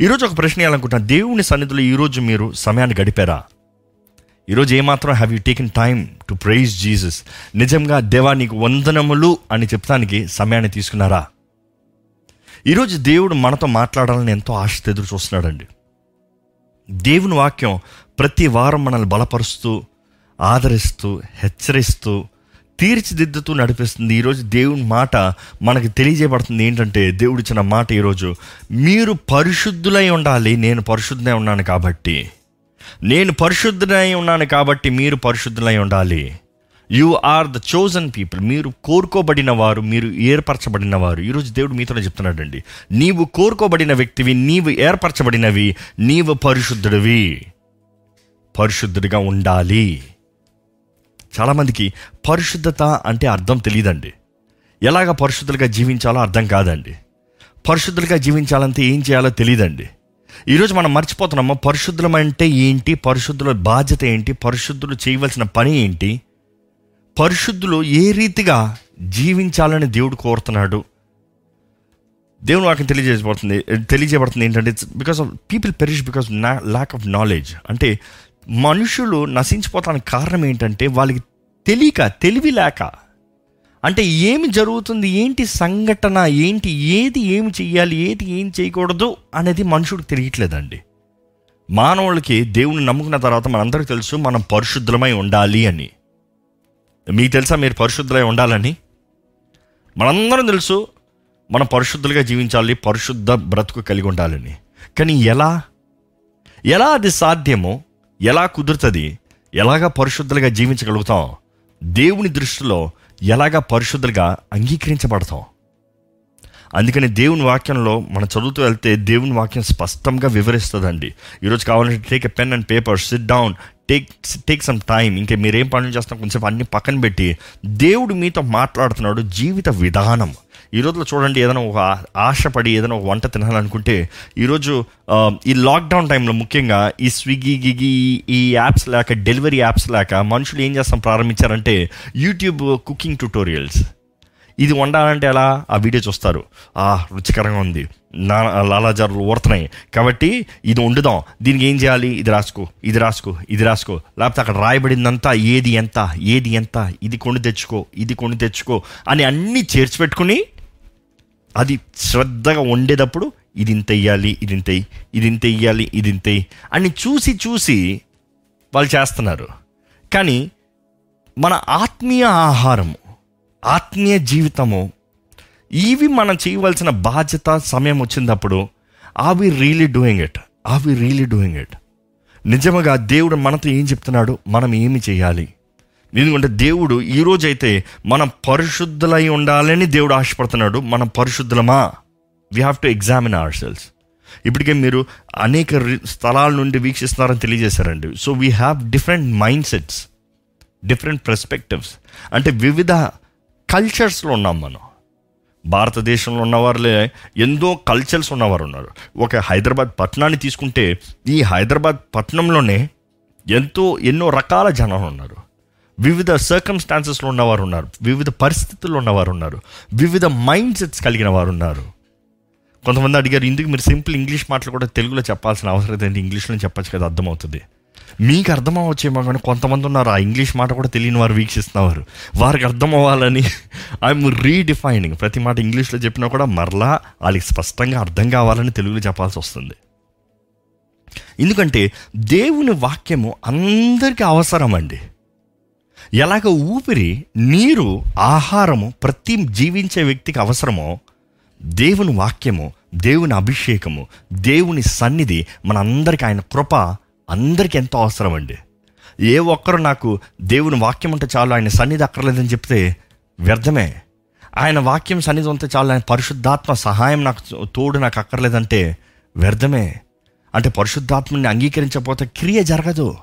ఈరోజు ఒక ప్రశ్న వేయాలనుకుంటున్నాను దేవుని సన్నిధిలో ఈరోజు మీరు సమయాన్ని గడిపారా? ఈరోజు ఏమాత్రం have you taken time to praise Jesus నిజంగా దేవా నీకు వందనములు అని చెప్తానికి సమయాన్ని తీసుకున్నారా? ఈరోజు దేవుడు మనతో మాట్లాడాలని ఎంతో ఆశతో ఎదురు చూస్తున్నాడండి. దేవుని వాక్యం ప్రతి వారం మనల్ని బలపరుస్తూ ఆదరిస్తూ హెచ్చరిస్తూ తీర్చిదిద్దుతూ నడిపిస్తుంది. ఈరోజు దేవుని మాట మనకి తెలియజేయబడుతుంది. ఏంటంటే దేవుడు ఇచ్చిన మాట ఈరోజు మీరు పరిశుద్ధులై ఉండాలి నేను పరిశుద్ధులై ఉన్నాను కాబట్టి. నేను పరిశుద్ధులై ఉన్నాను కాబట్టి మీరు పరిశుద్ధులై ఉండాలి. You are the chosen people మీరు కోరుకోబడిన వారు మీరు ఏర్పరచబడిన వారు. ఈరోజు దేవుడు మీతోనే చెప్తున్నాడండి. నీవు కోరుకోబడిన వ్యక్తివి నీవు ఏర్పరచబడినవి నీవు పరిశుద్ధుడివి. పరిశుద్ధుడిగా ఉండాలి. చాలామందికి పరిశుద్ధత అంటే అర్థం తెలియదండి ఎలాగ పరిశుద్ధులుగా జీవించాలో అర్థం కాదండి. పరిశుద్ధులుగా జీవించాలంటే ఏం చేయాలో తెలియదండి ఈరోజు మనం మర్చిపోతున్నాము పరిశుద్ధులం అంటే ఏంటి పరిశుద్ధుల బాధ్యత ఏంటి పరిశుద్ధులు చేయవలసిన పని ఏంటి పరిశుద్ధులు ఏ రీతిగా జీవించాలని దేవుడు కోరుతున్నాడు. దేవుని వాక్యం తెలియజేయబడుతుంది తెలియజేయబడుతుంది ఏంటంటే because of people perish because నా ల్యాక్ ఆఫ్ నాలెడ్జ్ అంటే మనుషులు నశించిపోతానికి కారణం ఏంటంటే వాళ్ళకి తెలియక తెలివి లేక. అంటే ఏమి జరుగుతుంది ఏంటి సంఘటన ఏంటి ఏది ఏమి చేయాలి ఏది ఏం చేయకూడదు అనేది మనుషుడికి తెలియట్లేదండి. మానవులకి దేవుని నమ్ముకున్న తర్వాత మనందరికీ తెలుసు మనం పరిశుద్ధమై ఉండాలి అని. మీకు తెలుసా మీరు పరిశుద్ధులై ఉండాలని? మనందరం తెలుసు మనం పరిశుద్ధులుగా జీవించాలి పరిశుద్ధ బ్రతుకు కలిగి ఉండాలని. కానీ ఎలా? ఎలా అది సాధ్యమో ఎలా కుదురుతుంది? ఎలాగా పరిశుద్ధులుగా జీవించగలుగుతాం? దేవుని దృష్టిలో ఎలాగా పరిశుద్ధులుగా అంగీకరించబడతాం? అందుకని దేవుని వాక్యంలో మనం చదువుతూ వెళ్తే దేవుని వాక్యం స్పష్టంగా వివరిస్తుందండి. ఈరోజు కావాలంటే take a pen and paper sit down take take some time ఇంకా మీరేం పనులు చేస్తాం కొంచెం అన్ని పక్కన పెట్టి దేవుడు మీతో మాట్లాడుతున్నాడు జీవిత విధానం. ఈ రోజులో చూడండి ఏదైనా ఒక ఆశపడి ఏదైనా ఒక వంట తినాలనుకుంటే ఈరోజు ఈ లాక్డౌన్ టైంలో ముఖ్యంగా ఈ స్విగ్గీ గిగి ఈ యాప్స్ లేక డెలివరీ యాప్స్ లేక మనుషులు ఏం చేస్తాం ప్రారంభించారంటే యూట్యూబ్ కుకింగ్ ట్యూటోరియల్స్. ఇది వండాలంటే ఎలా? ఆ వీడియో చూస్తారు. ఆ రుచికరంగా ఉంది. నా లాలాజారులు ఊరుతున్నాయి. కాబట్టి ఇది వండుదాం. దీనికి ఏం చేయాలి? ఇది రాసుకో ఇది రాసుకో ఇది రాసుకో. లేకపోతే అక్కడ రాయబడిందంతా ఏది ఎంత ఏది ఎంత ఇది కొని తెచ్చుకో ఇది కొని తెచ్చుకో అని అన్నీ చేర్చి పెట్టుకుని అది శ్రద్ధగా వండేటప్పుడు ఇది ఇంత వెయ్యాలి ఇది ఇంత ఇది ఇంత వెయ్యాలి ఇది ఇంత అని చూసి చూసి వాళ్ళు చేస్తున్నారు. కానీ మన ఆత్మీయ ఆహారము ఆత్మీయ జీవితము ఇవి మనం చేయవలసిన బాధ్యత సమయం వచ్చినప్పుడు ఆ వి రియలీ డూయింగ్ ఇట్ ఆ వి రియలీ డూయింగ్ ఇట్ నిజముగా దేవుడు మనతో ఏం చెప్తున్నాడు? మనం ఏమి చేయాలి? ఎందుకంటే దేవుడు ఈ రోజైతే మనం పరిశుద్ధులై ఉండాలని దేవుడు ఆశపడుతున్నాడు. మనం పరిశుద్ధులమా? We have to examine ourselves ఇప్పటికే మీరు అనేక రి- స్థలాల నుండి వీక్షిస్తున్నారని తెలియజేశారండి. So we have different mind sets different perspectives అంటే వివిధ కల్చర్స్లో ఉన్నాం మనం. భారతదేశంలో ఉన్నవారులే ఎంతో కల్చర్స్ ఉన్నవారు ఉన్నారు. ఒక హైదరాబాద్ పట్టణాన్ని తీసుకుంటే ఈ హైదరాబాద్ పట్టణంలోనే ఎంతో ఎన్నో రకాల జనాలు ఉన్నారు. వివిధ సర్కమ్స్టాన్సెస్లో ఉన్నవారు ఉన్నారు. వివిధ పరిస్థితుల్లో ఉన్నవారు ఉన్నారు. వివిధ మైండ్ సెట్స్ కలిగిన వారు ఉన్నారు. కొంతమంది అడిగారు ఇందుకు మీరు సింపుల్ ఇంగ్లీష్ మాటలు కూడా తెలుగులో చెప్పాల్సిన అవసరం ఏంటి ఇంగ్లీష్లో చెప్పచ్చు కదా అర్థమవుతుంది. మీకు అర్థం అవ్వచ్చేమో కానీ కొంతమంది ఉన్నారు ఆ ఇంగ్లీష్ మాట కూడా తెలియని వారు వీక్షిస్తున్నవారు. వారికి అర్థం అవ్వాలని ఐఎమ్ రీడిఫైనింగ్ ప్రతి మాట ఇంగ్లీష్లో చెప్పినా కూడా మరలా వాళ్ళకి స్పష్టంగా అర్థం కావాలని తెలుగులో చెప్పాల్సి వస్తుంది. ఎందుకంటే దేవుని వాక్యము అందరికీ అవసరం అండి ఎలాగ ఊపిరి నీరు ఆహారము ప్రతి జీవించే వ్యక్తికి అవసరమో దేవుని వాక్యము దేవుని అభిషేకము దేవుని సన్నిధి మనందరికీ ఆయన కృప అందరికీ ఎంతో అవసరం అండి ఏ ఒక్కరు నాకు దేవుని వాక్యం ఉంటే చాలు ఆయన సన్నిధి అక్కర్లేదని చెప్తే వ్యర్థమే. ఆయన వాక్యం సన్నిధి ఉంటే చాలు ఆయన పరిశుద్ధాత్మ సహాయం నాకు తోడు నాకు అక్కర్లేదంటే వ్యర్థమే. అంటే పరిశుద్ధాత్మని అంగీకరించకపోతే క్రియ జరగదు.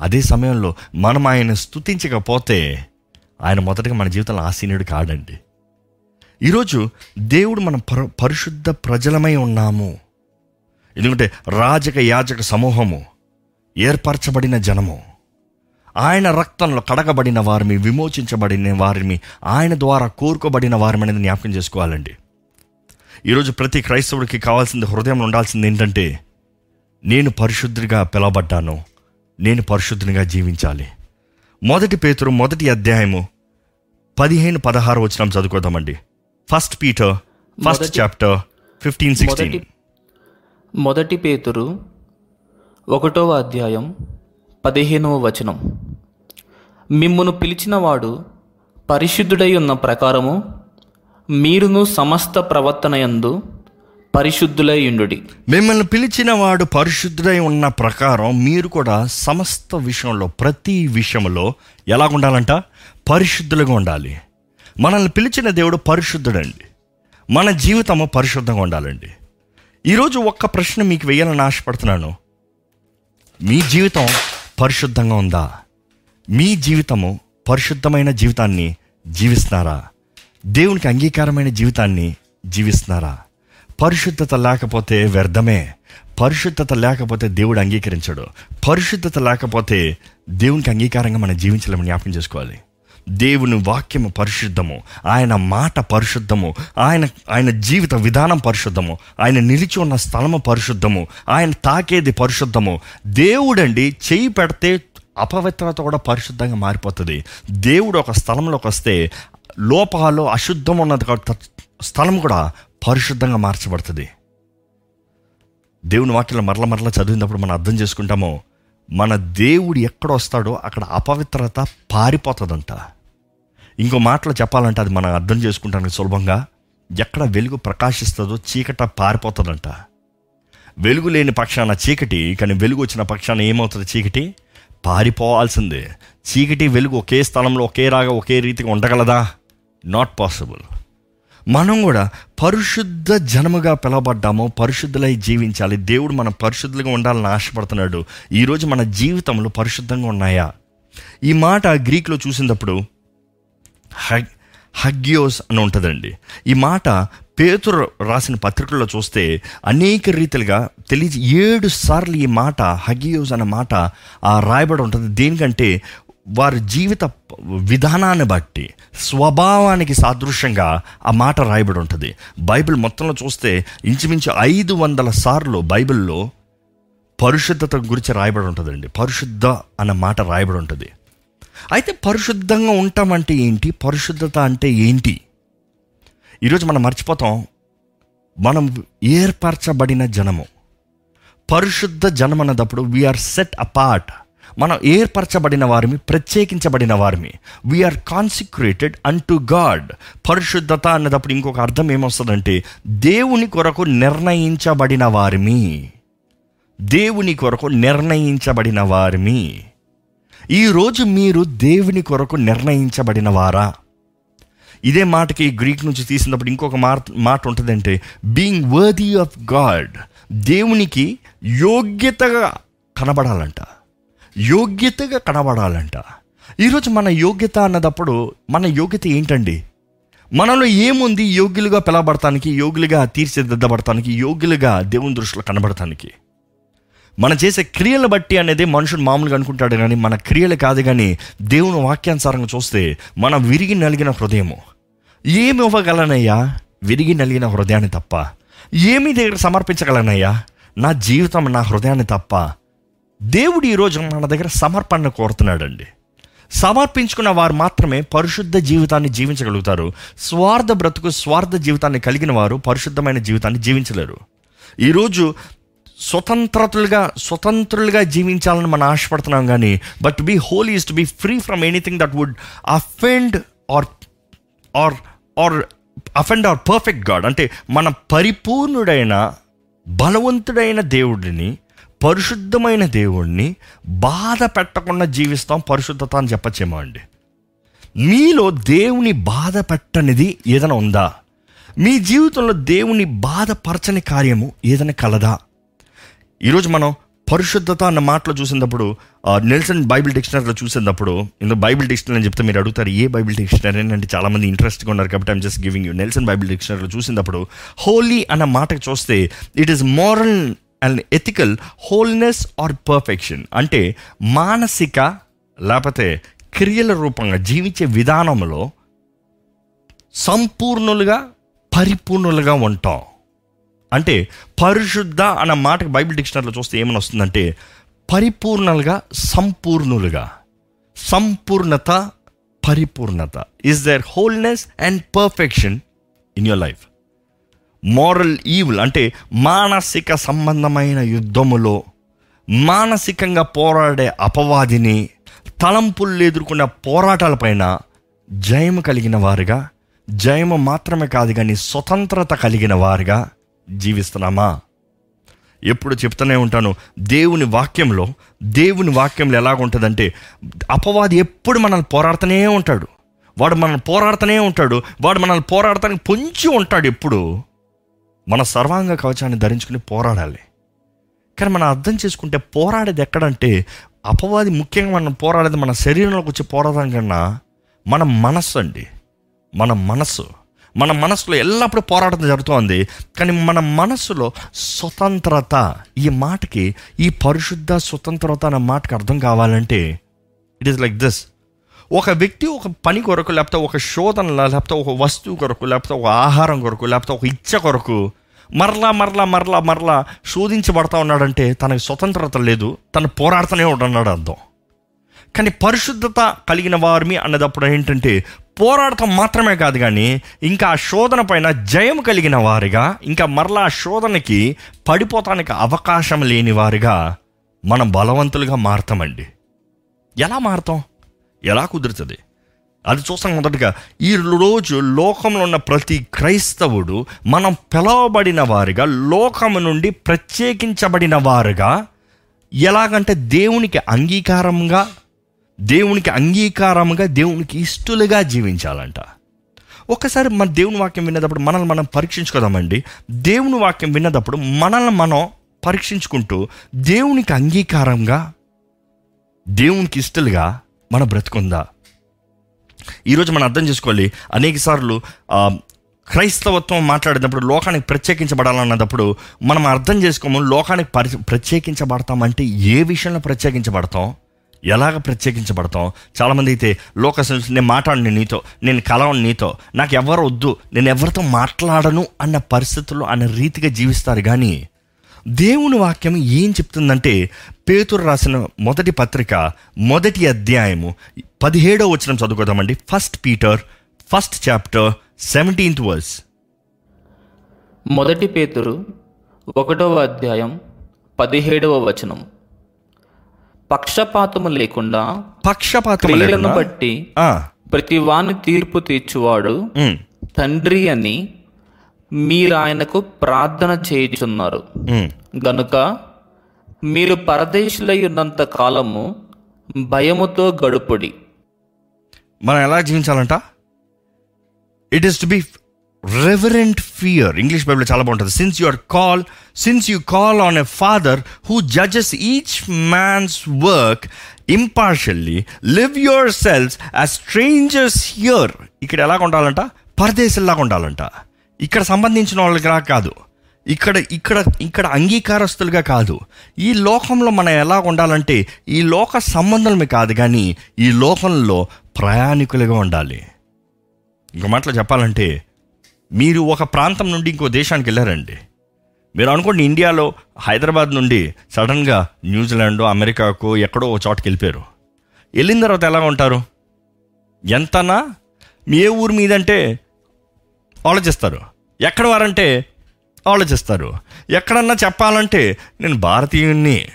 అదే సమయంలో మనం ఆయన స్తుతించకపోతే ఆయన మొదటగా మన జీవితంలో ఆసీనుడు కాడండి. ఈరోజు దేవుడు మనం పర పరిశుద్ధ ప్రజలమై ఉన్నాము. ఎందుకంటే రాజక యాజక సమూహము ఏర్పరచబడిన జనము. ఆయన రక్తంలో కడగబడిన వారిని విమోచించబడిన వారిని ఆయన ద్వారా కోరుకోబడిన వారిని అనేది జ్ఞాపకం చేసుకోవాలండి. ఈరోజు ప్రతి క్రైస్తవుడికి కావాల్సింది హృదయం ఉండాల్సింది ఏంటంటే నేను పరిశుద్ధిగా పిలవబడ్డాను. నేను పరిశుద్ధిగా జీవించాలి. మొదటి పేతురు మొదటి అధ్యాయము పదిహేను పదహారు వచ్చిన చదువుకోదామండి. First Peter first chapter fifteen sixteen మొదటి మొదటి పేతురు ఒకటవ అధ్యాయం పదిహేనవ వచనం. మిమ్మును పిలిచినవాడు పరిశుద్ధుడై ఉన్న ప్రకారము మీరును సమస్త ప్రవర్తనయందు పరిశుద్ధులై ఉండుడి. మిమ్మల్ని పిలిచిన వాడు పరిశుద్ధుడై ఉన్న ప్రకారం మీరు కూడా సమస్త విషయంలో ప్రతి విషయంలో ఎలా ఉండాలంట పరిశుద్ధులుగా ఉండాలి. మనల్ని పిలిచిన దేవుడు పరిశుద్ధుడండి. మన జీవితము పరిశుద్ధంగా ఉండాలండి. ఈరోజు ఒక్క ప్రశ్న మీకు వేయాలని ఆశపడుతున్నాను. మీ జీవితం పరిశుద్ధంగా ఉందా? మీ జీవితము పరిశుద్ధమైన జీవితాన్ని జీవిస్తున్నారా? దేవునికి అంగీకారమైన జీవితాన్ని జీవిస్తున్నారా? పరిశుద్ధత లేకపోతే వ్యర్థమే. పరిశుద్ధత లేకపోతే దేవుడు అంగీకరించడు. పరిశుద్ధత లేకపోతే దేవునికి అంగీకారంగా మనం జీవించలేమని జ్ఞాపకం చేసుకోవాలి. దేవుని వాక్యము పరిశుద్ధము. ఆయన మాట పరిశుద్ధము. ఆయన ఆయన జీవిత విధానం పరిశుద్ధము. ఆయన నిలిచి ఉన్న స్థలము పరిశుద్ధము. ఆయన తాకేది పరిశుద్ధము. దేవుడండి చేయి పెడితే అపవిత్రత కూడా పరిశుద్ధంగా మారిపోతుంది. దేవుడు ఒక స్థలంలోకి వస్తే లోపాలు అశుద్ధం ఉన్నది కాబట్టి స్థలం కూడా పరిశుద్ధంగా మార్చబడుతుంది. దేవుని వాక్యం మరల మరల చదివినప్పుడు మనం అర్థం చేసుకుంటామో మన దేవుడు ఎక్కడ వస్తాడో అక్కడ అపవిత్రత పారిపోతుందంట. ఇంకో మాటలో చెప్పాలంటే అది మనం అర్థం చేసుకుంటానికి సులభంగా ఎక్కడ వెలుగు ప్రకాశిస్తుందో చీకట పారిపోతుందంట. వెలుగు లేని పక్షాన చీకటి కానీ వెలుగు వచ్చిన పక్షాన ఏమవుతుంది చీకటి? పారిపోవాల్సిందే. చీకటి వెలుగు ఒకే స్థలంలో ఒకే రాగా ఒకే రీతిగా ఉండగలదా? నాట్ పాసిబుల్ మనం కూడా పరిశుద్ధ జనముగా పిలవబడ్డాము పరిశుద్ధులై జీవించాలి. దేవుడు మనం పరిశుద్ధులుగా ఉండాలని ఆశపడుతున్నాడు. ఈరోజు మన జీవితంలో పరిశుద్ధంగా ఉన్నాయా? ఈ మాట గ్రీక్లో చూసినప్పుడు హగ్ హగ్యోస్ అని ఉంటుందండి. ఈ మాట పేతురు రాసిన పత్రికల్లో చూస్తే అనేక రీతిలుగా తెలియ ఏడు సార్లు ఈ మాట హగియోస్ అనే మాట రాయబడి ఉంటుంది. దేనికంటే వారి జీవిత విధానాన్ని బట్టి స్వభావానికి సాదృశ్యంగా ఆ మాట రాయబడి ఉంటుంది. బైబిల్ మొత్తంలో చూస్తే ఇంచుమించు ఐదు వందల సార్లు బైబిల్లో పరిశుద్ధత గురించి రాయబడి ఉంటుందండి. పరిశుద్ధ అన్న మాట రాయబడి ఉంటుంది. అయితే పరిశుద్ధంగా ఉంటామంటే ఏంటి? పరిశుద్ధత అంటే ఏంటి? ఈరోజు మనం మర్చిపోతాం. మనం ఏర్పరచబడిన జనము. పరిశుద్ధ జనం అన్నదప్పుడు వీఆర్ సెట్ అపార్ట్ మనం ఏర్పరచబడిన వారిమి ప్రత్యేకించబడిన వారిమి. We are consecrated unto God పరిశుద్ధత అన్నదప్పుడు ఇంకొక అర్థం ఏమొస్తుందంటే దేవుని కొరకు నిర్ణయించబడిన వారిమి. దేవుని కొరకు నిర్ణయించబడిన వారిమి. ఈరోజు మీరు దేవుని కొరకు నిర్ణయించబడిన వారా? ఇదే మాటకి గ్రీక్ నుంచి తీసినప్పుడు ఇంకొక మాట మాట ఉంటుందంటే బీయింగ్ వర్దీ ఆఫ్ గాడ్ దేవునికి యోగ్యతగా కనబడాలంట. యోగ్యతగా కనబడాలంట. ఈరోజు మన యోగ్యత అన్నదప్పుడు మన యోగ్యత ఏంటండి? మనలో ఏముంది యోగ్యులుగా పిలవబడటానికి యోగ్యులుగా తీర్చిదిద్దబడటానికి యోగ్యులుగా దేవుని దృష్టిలో కనబడటానికి? మనం చేసే క్రియలు బట్టి అనేది మనుషుడు మామూలుగా అనుకుంటాడు కానీ మన క్రియలు కాదు కానీ దేవుని వాక్యానుసారంగా చూస్తే మన విరిగి నలిగిన హృదయము. ఏమి ఇవ్వగలనయ్యా? విరిగి నలిగిన హృదయాన్ని తప్ప. ఏమి దగ్గర సమర్పించగలనయ్యా? నా జీవితం నా హృదయాన్ని తప్ప. దేవుడు ఈరోజు మన దగ్గర సమర్పణ కోరుతున్నాడండి. సమర్పించుకున్న వారు మాత్రమే పరిశుద్ధ జీవితాన్ని జీవించగలుగుతారు. స్వార్థ బ్రతుకు స్వార్థ జీవితాన్ని కలిగిన వారు పరిశుద్ధమైన జీవితాన్ని జీవించలేరు. ఈరోజు స్వతంత్రతలుగా స్వతంత్రులుగా జీవించాలని మనం ఆశపడుతున్నాం కానీ but be holy is to be free from anything that would offend or or or offend our perfect God అంటే మన పరిపూర్ణుడైన బలవంతుడైన దేవుడిని పరిశుద్ధమైన దేవుణ్ణి బాధ పెట్టకుండా జీవిస్తాం పరిశుద్ధత అని చెప్పచ్చేమో అండి. మీలో దేవుని బాధ పెట్టనిది ఏదైనా ఉందా? మీ జీవితంలో దేవుని బాధపరచని కార్యము ఏదైనా కలదా? ఈరోజు మనం పరిశుద్ధత అన్న మాటలు చూసినప్పుడు నెల్సన్ బైబిల్ డిక్షనరీలో చూసినప్పుడు ఇందులో బైబిల్ డిక్షనరీ అని చెప్తే మీరు అడుగుతారు ఏ బైబిల్ డిక్షనరీ? అని అంటే చాలామంది ఇంట్రెస్ట్గా ఉన్నారు కాబట్టి I'm just giving you Nelson Bible డిక్షనరీలో చూసినప్పుడు హోలీ అన్న మాటకు చూస్తే it is moral and ethical wholeness or perfection అంటే మానసిక లేకపోతే క్రియల రూపంగా జీవించే విధానంలో సంపూర్ణులుగా పరిపూర్ణులుగా ఉంటాం. అంటే పరిశుద్ధ అన్న మాటకి బైబిల్ డిక్షనరీలో చూస్తే ఏమని వస్తుందంటే పరిపూర్ణలుగా సంపూర్ణులుగా. సంపూర్ణత పరిపూర్ణత. Is there wholeness and perfection in your life moral evil అంటే మానసిక సంబంధమైన యుద్ధములో మానసికంగా పోరాడే అపవాదిని తలంపులు ఎదుర్కొన్న పోరాటాలపైన జయము కలిగిన వారుగా జయము మాత్రమే కాదు కానీ స్వతంత్రత కలిగిన వారుగా జీవిస్తున్నామా? ఎప్పుడు చెప్తూనే ఉంటాను దేవుని వాక్యంలో దేవుని వాక్యంలో ఎలాగుంటుందంటే అపవాది ఎప్పుడు మనల్ని పోరాడుతూనే ఉంటాడు. వాడు మనల్ని పోరాడుతూనే ఉంటాడు. వాడు మనల్ని పోరాడటానికి పొంచి ఉంటాడు ఎప్పుడు. మన సర్వాంగ కవచాన్ని ధరించుకుని పోరాడాలి. కానీ మనం అర్థం చేసుకుంటే పోరాడేది ఎక్కడంటే అపవాది ముఖ్యంగా మనం పోరాడేది మన శరీరంలోకి వచ్చి పోరాడడం కన్నా మన మనస్సు అండి. మన మనస్సు. మన మనసులో ఎల్లప్పుడూ పోరాటం జరుగుతోంది. కానీ మన మనస్సులో స్వతంత్రత ఈ మాటకి ఈ పరిశుద్ధ స్వతంత్రత అనే మాటకి అర్థం కావాలంటే ఇట్ ఈస్ లైక్ దిస్ ఒక వ్యక్తి ఒక పని కొరకు లేకపోతే ఒక శోధన లేకపోతే ఒక వస్తువు కొరకు లేకపోతే ఒక ఆహారం కొరకు లేకపోతే ఒక ఇచ్చ కొరకు మరలా మరలా మరలా మరలా శోధించబడతా ఉన్నాడంటే తనకి స్వతంత్రత లేదు తను పోరాడుతూనే ఉన్నాడు అర్థం. కానీ పరిశుద్ధత కలిగిన వారిని అన్నదప్పుడు ఏంటంటే పోరాడటం మాత్రమే కాదు కానీ ఇంకా ఆ శోధన పైన జయం కలిగిన వారిగా ఇంకా మరలా ఆ శోధనకి పడిపోతానికి అవకాశం లేని వారిగా మనం బలవంతులుగా మారతామండి. ఎలా మారతాం? ఎలా కుదురుతుంది? అది చూస్తాం మొదటగా ఈ రోజు లోకంలో ఉన్న ప్రతి క్రైస్తవుడు మనం పిలవబడిన వారుగా లోకము నుండి ప్రత్యేకించబడిన వారుగా ఎలాగంటే దేవునికి అంగీకారంగా దేవునికి అంగీకారంగా దేవునికి ఇష్టలుగా జీవించాలంట. ఒక్కసారి మన దేవుని వాక్యం విన్నదప్పుడు మనల్ని మనం పరీక్షించుకోదామండి. దేవుని వాక్యం విన్నప్పుడు మనల్ని మనం పరీక్షించుకుంటూ దేవునికి అంగీకారంగా దేవునికి ఇష్టలుగా మన బ్రతుకుందా? ఈరోజు మనం అర్థం చేసుకోవాలి అనేక సార్లు క్రైస్తవత్వం మాట్లాడేటప్పుడు లోకానికి ప్రత్యేకించబడాలన్నప్పుడు మనం అర్థం చేసుకోము లోకానికి పరి ప్రత్యేకించబడతామంటే ఏ విషయంలో ప్రత్యేకించబడతాం? ఎలాగ ప్రత్యేకించబడతాం? చాలామంది అయితే లోక నేను మాట్లాడను నీతో నేను కలవను నీతో నాకు ఎవరు వద్దు నేను ఎవరితో మాట్లాడను అన్న పరిస్థితుల్లో అన్న రీతిగా జీవిస్తారు. కానీ దేవుని వాక్యం ఏం చెప్తుందంటే పేతురు రాసిన మొదటి పత్రిక మొదటి అధ్యాయము పదిహేడో వచ్చిన చదువుకోదామండి. First Peter first chapter seventeenth verse మొదటి పేతురు ఒకటవ అధ్యాయం పదిహేడవ వచనం పక్షపాతము లేకుండా పక్షపాతం బట్టి ప్రతి వాని తీర్పు తీర్చువాడు తండ్రి అని మీరు ఆయనకు ప్రార్థన చేయుచున్నారు. గనుక మీరు పరదేశులై ఉన్నంత కాలము భయముతో గడుపుడి. మనం ఎలా జీవించాలంట? It is to be reverent fear English Bible చాలా బాగుంటుంది. Since you are call since you call on a father who judges each man's work impartially live yourselves as strangers here ఇక్కడ ఎలాగ ఉండాలంట పరదేశంలాగా ఉండాలంట. ఇక్కడ సంబంధించిన వాళ్ళకి కాదు. ఇక్కడ ఇక్కడ ఇక్కడ అంగీకారస్తులుగా కాదు. ఈ లోకంలో మనం ఎలా ఉండాలంటే ఈ లోక సంబంధమే కాదు కానీ ఈ లోకంలో ప్రయాణికులుగా ఉండాలి. ఇంకో మాటలు చెప్పాలంటే మీరు ఒక ప్రాంతం నుండి ఇంకో దేశానికి వెళ్ళారండి. మీరు అనుకోండి ఇండియాలో హైదరాబాద్ నుండి సడన్గా న్యూజిలాండ్ అమెరికాకు ఎక్కడో ఒక చోటుకి వెళ్ళిపోయారు. వెళ్ళిన తర్వాత ఎలా ఉంటారు? ఎంతనా? మీ ఏ ఊరి మీదంటే ఆలోచిస్తారు. ఎక్కడ వారంటే ఆలోచిస్తారు. ఎక్కడన్నా చెప్పాలంటే నేను భారతీయుణ్ణి.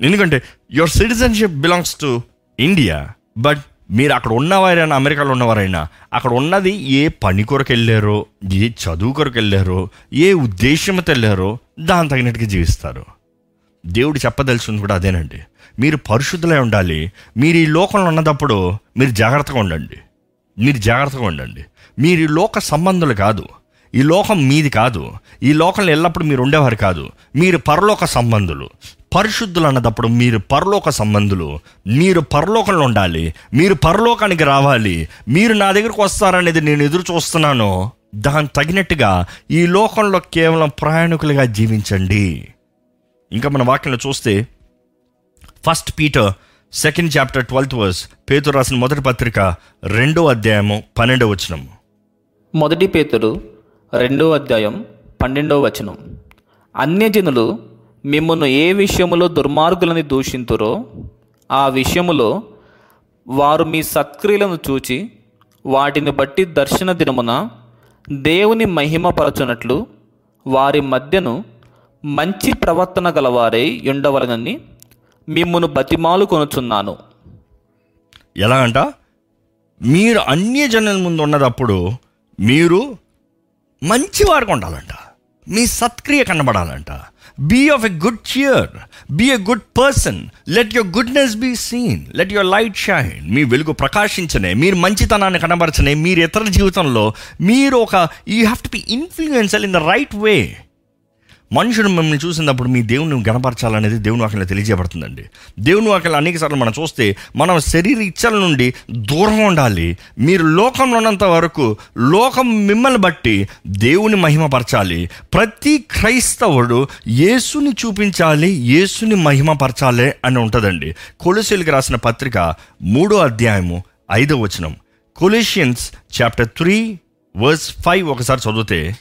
ఎందుకంటే your citizenship belongs to India but మీరు అక్కడ ఉన్నవారైనా అమెరికాలో ఉన్నవారైనా అక్కడ ఉన్నది ఏ పని కొరకు వెళ్ళారో ఏ చదువు కొరకు వెళ్ళారో ఏ ఉద్దేశంతో వెళ్ళారో దాని తగినట్టుగా జీవిస్తారు. దేవుడు చెప్పదలుచుంది కూడా అదేనండి. మీరు పరిశుద్ధులై ఉండాలి. మీరు ఈ లోకంలో ఉన్నదప్పుడు మీరు జాగ్రత్తగా ఉండండి. మీరు జాగ్రత్తగా ఉండండి. మీరు ఈ లోక సంబంధులు కాదు. ఈ లోకం మీది కాదు. ఈ లోకంలో ఎల్లప్పుడు మీరు ఉండేవారు కాదు. మీరు పరలోక సంబంధులు. పరిశుద్ధులు అన్నదప్పుడు మీరు పరలోక సంబంధులు. మీరు పరలోకంలో ఉండాలి. మీరు పరలోకానికి రావాలి. మీరు నా దగ్గరకు వస్తారనేది నేను ఎదురు చూస్తున్నాను. దానికి తగినట్టుగా ఈ లోకంలో కేవలం ప్రయాణికులుగా జీవించండి. ఇంకా మన వాక్యంలో చూస్తే first Peter second chapter twelfth verse పేతురు రాసిన మొదటి పత్రిక రెండో అధ్యాయము పన్నెండో వచనం మొదటి పేతుడు రెండో అధ్యాయం పన్నెండవ వచనం. అన్యజనులు మిమ్మల్ని ఏ విషయములో దుర్మార్గులని దూషింతురో ఆ విషయములో వారు మీ సత్క్రియలను చూచి వాటిని బట్టి దర్శన దినమున దేవుని మహిమపరచునట్లు వారి మధ్యను మంచి ప్రవర్తన గలవారై ఉండవలనని మిమ్మను బతిమాలు కొనుచున్నాను. ఎలా అంట? మీరు అన్యజనుల ముందు ఉన్నదప్పుడు మీరు మంచివారుగా ఉండాలంట మీ సత్క్రియ కనబడాలంట. Be of a good cheer be a good person let your goodness be seen let your light shine మీ వెలుగు ప్రకాశించనే మీరు మంచితనాన్ని కనబరచనే మీరు ఇతరుల జీవితంలో మీరు ఒక you have to be influential in the right way మనుషుడు మిమ్మల్ని చూసినప్పుడు మీ దేవుని గణపరచాలనేది దేవుని వాక్యంలో తెలియజేయబడుతుందండి. దేవుని వాక్యంలో అనేక సార్లు మనం చూస్తే మనం శరీర ఇచ్చల నుండి దూరం ఉండాలి. మీరు లోకంలో ఉన్నంత వరకు లోకం మిమ్మల్ని బట్టి దేవుని మహిమపరచాలి. ప్రతి క్రైస్తవుడు యేసుని చూపించాలి యేసుని మహిమపరచాలి అని ఉంటుందండి. కొలసీలకు రాసిన పత్రిక మూడో అధ్యాయము ఐదో వచనం. Colossians chapter three verse five ఒకసారి చదివితే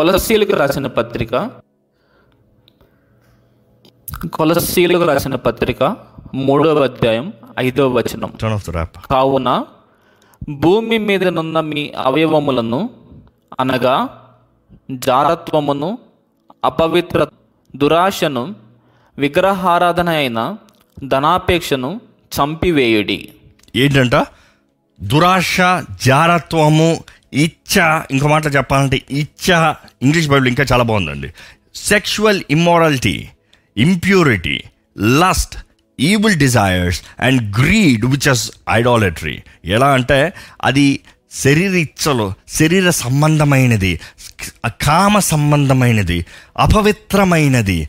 కొలసీలకు రాసిన పత్రిక. కొలసీలకు రాసిన పత్రిక మూడవ అధ్యాయం ఐదవ వచనం. కావున భూమి మీదనున్న మీ అవయవములను అనగా జారత్వమును అపవిత్ర దురాశను విగ్రహారాధన అయిన ధనాపేక్షను చంపివేయుడి. ఏంటంట? దురాశ జారత్వము ఇచ్చ ఇంకో మాట చెప్పాలంటే ఇచ్చ ఇంగ్లీష్ బైబిల్ ఇంకా చాలా బాగుందండి. Sexual immorality impurity lust evil desires and greed which is idolatry ఎలా అంటే అది శరీర ఇచ్చలు శరీర సంబంధమైనది కామ సంబంధమైనది అపవిత్రమైనది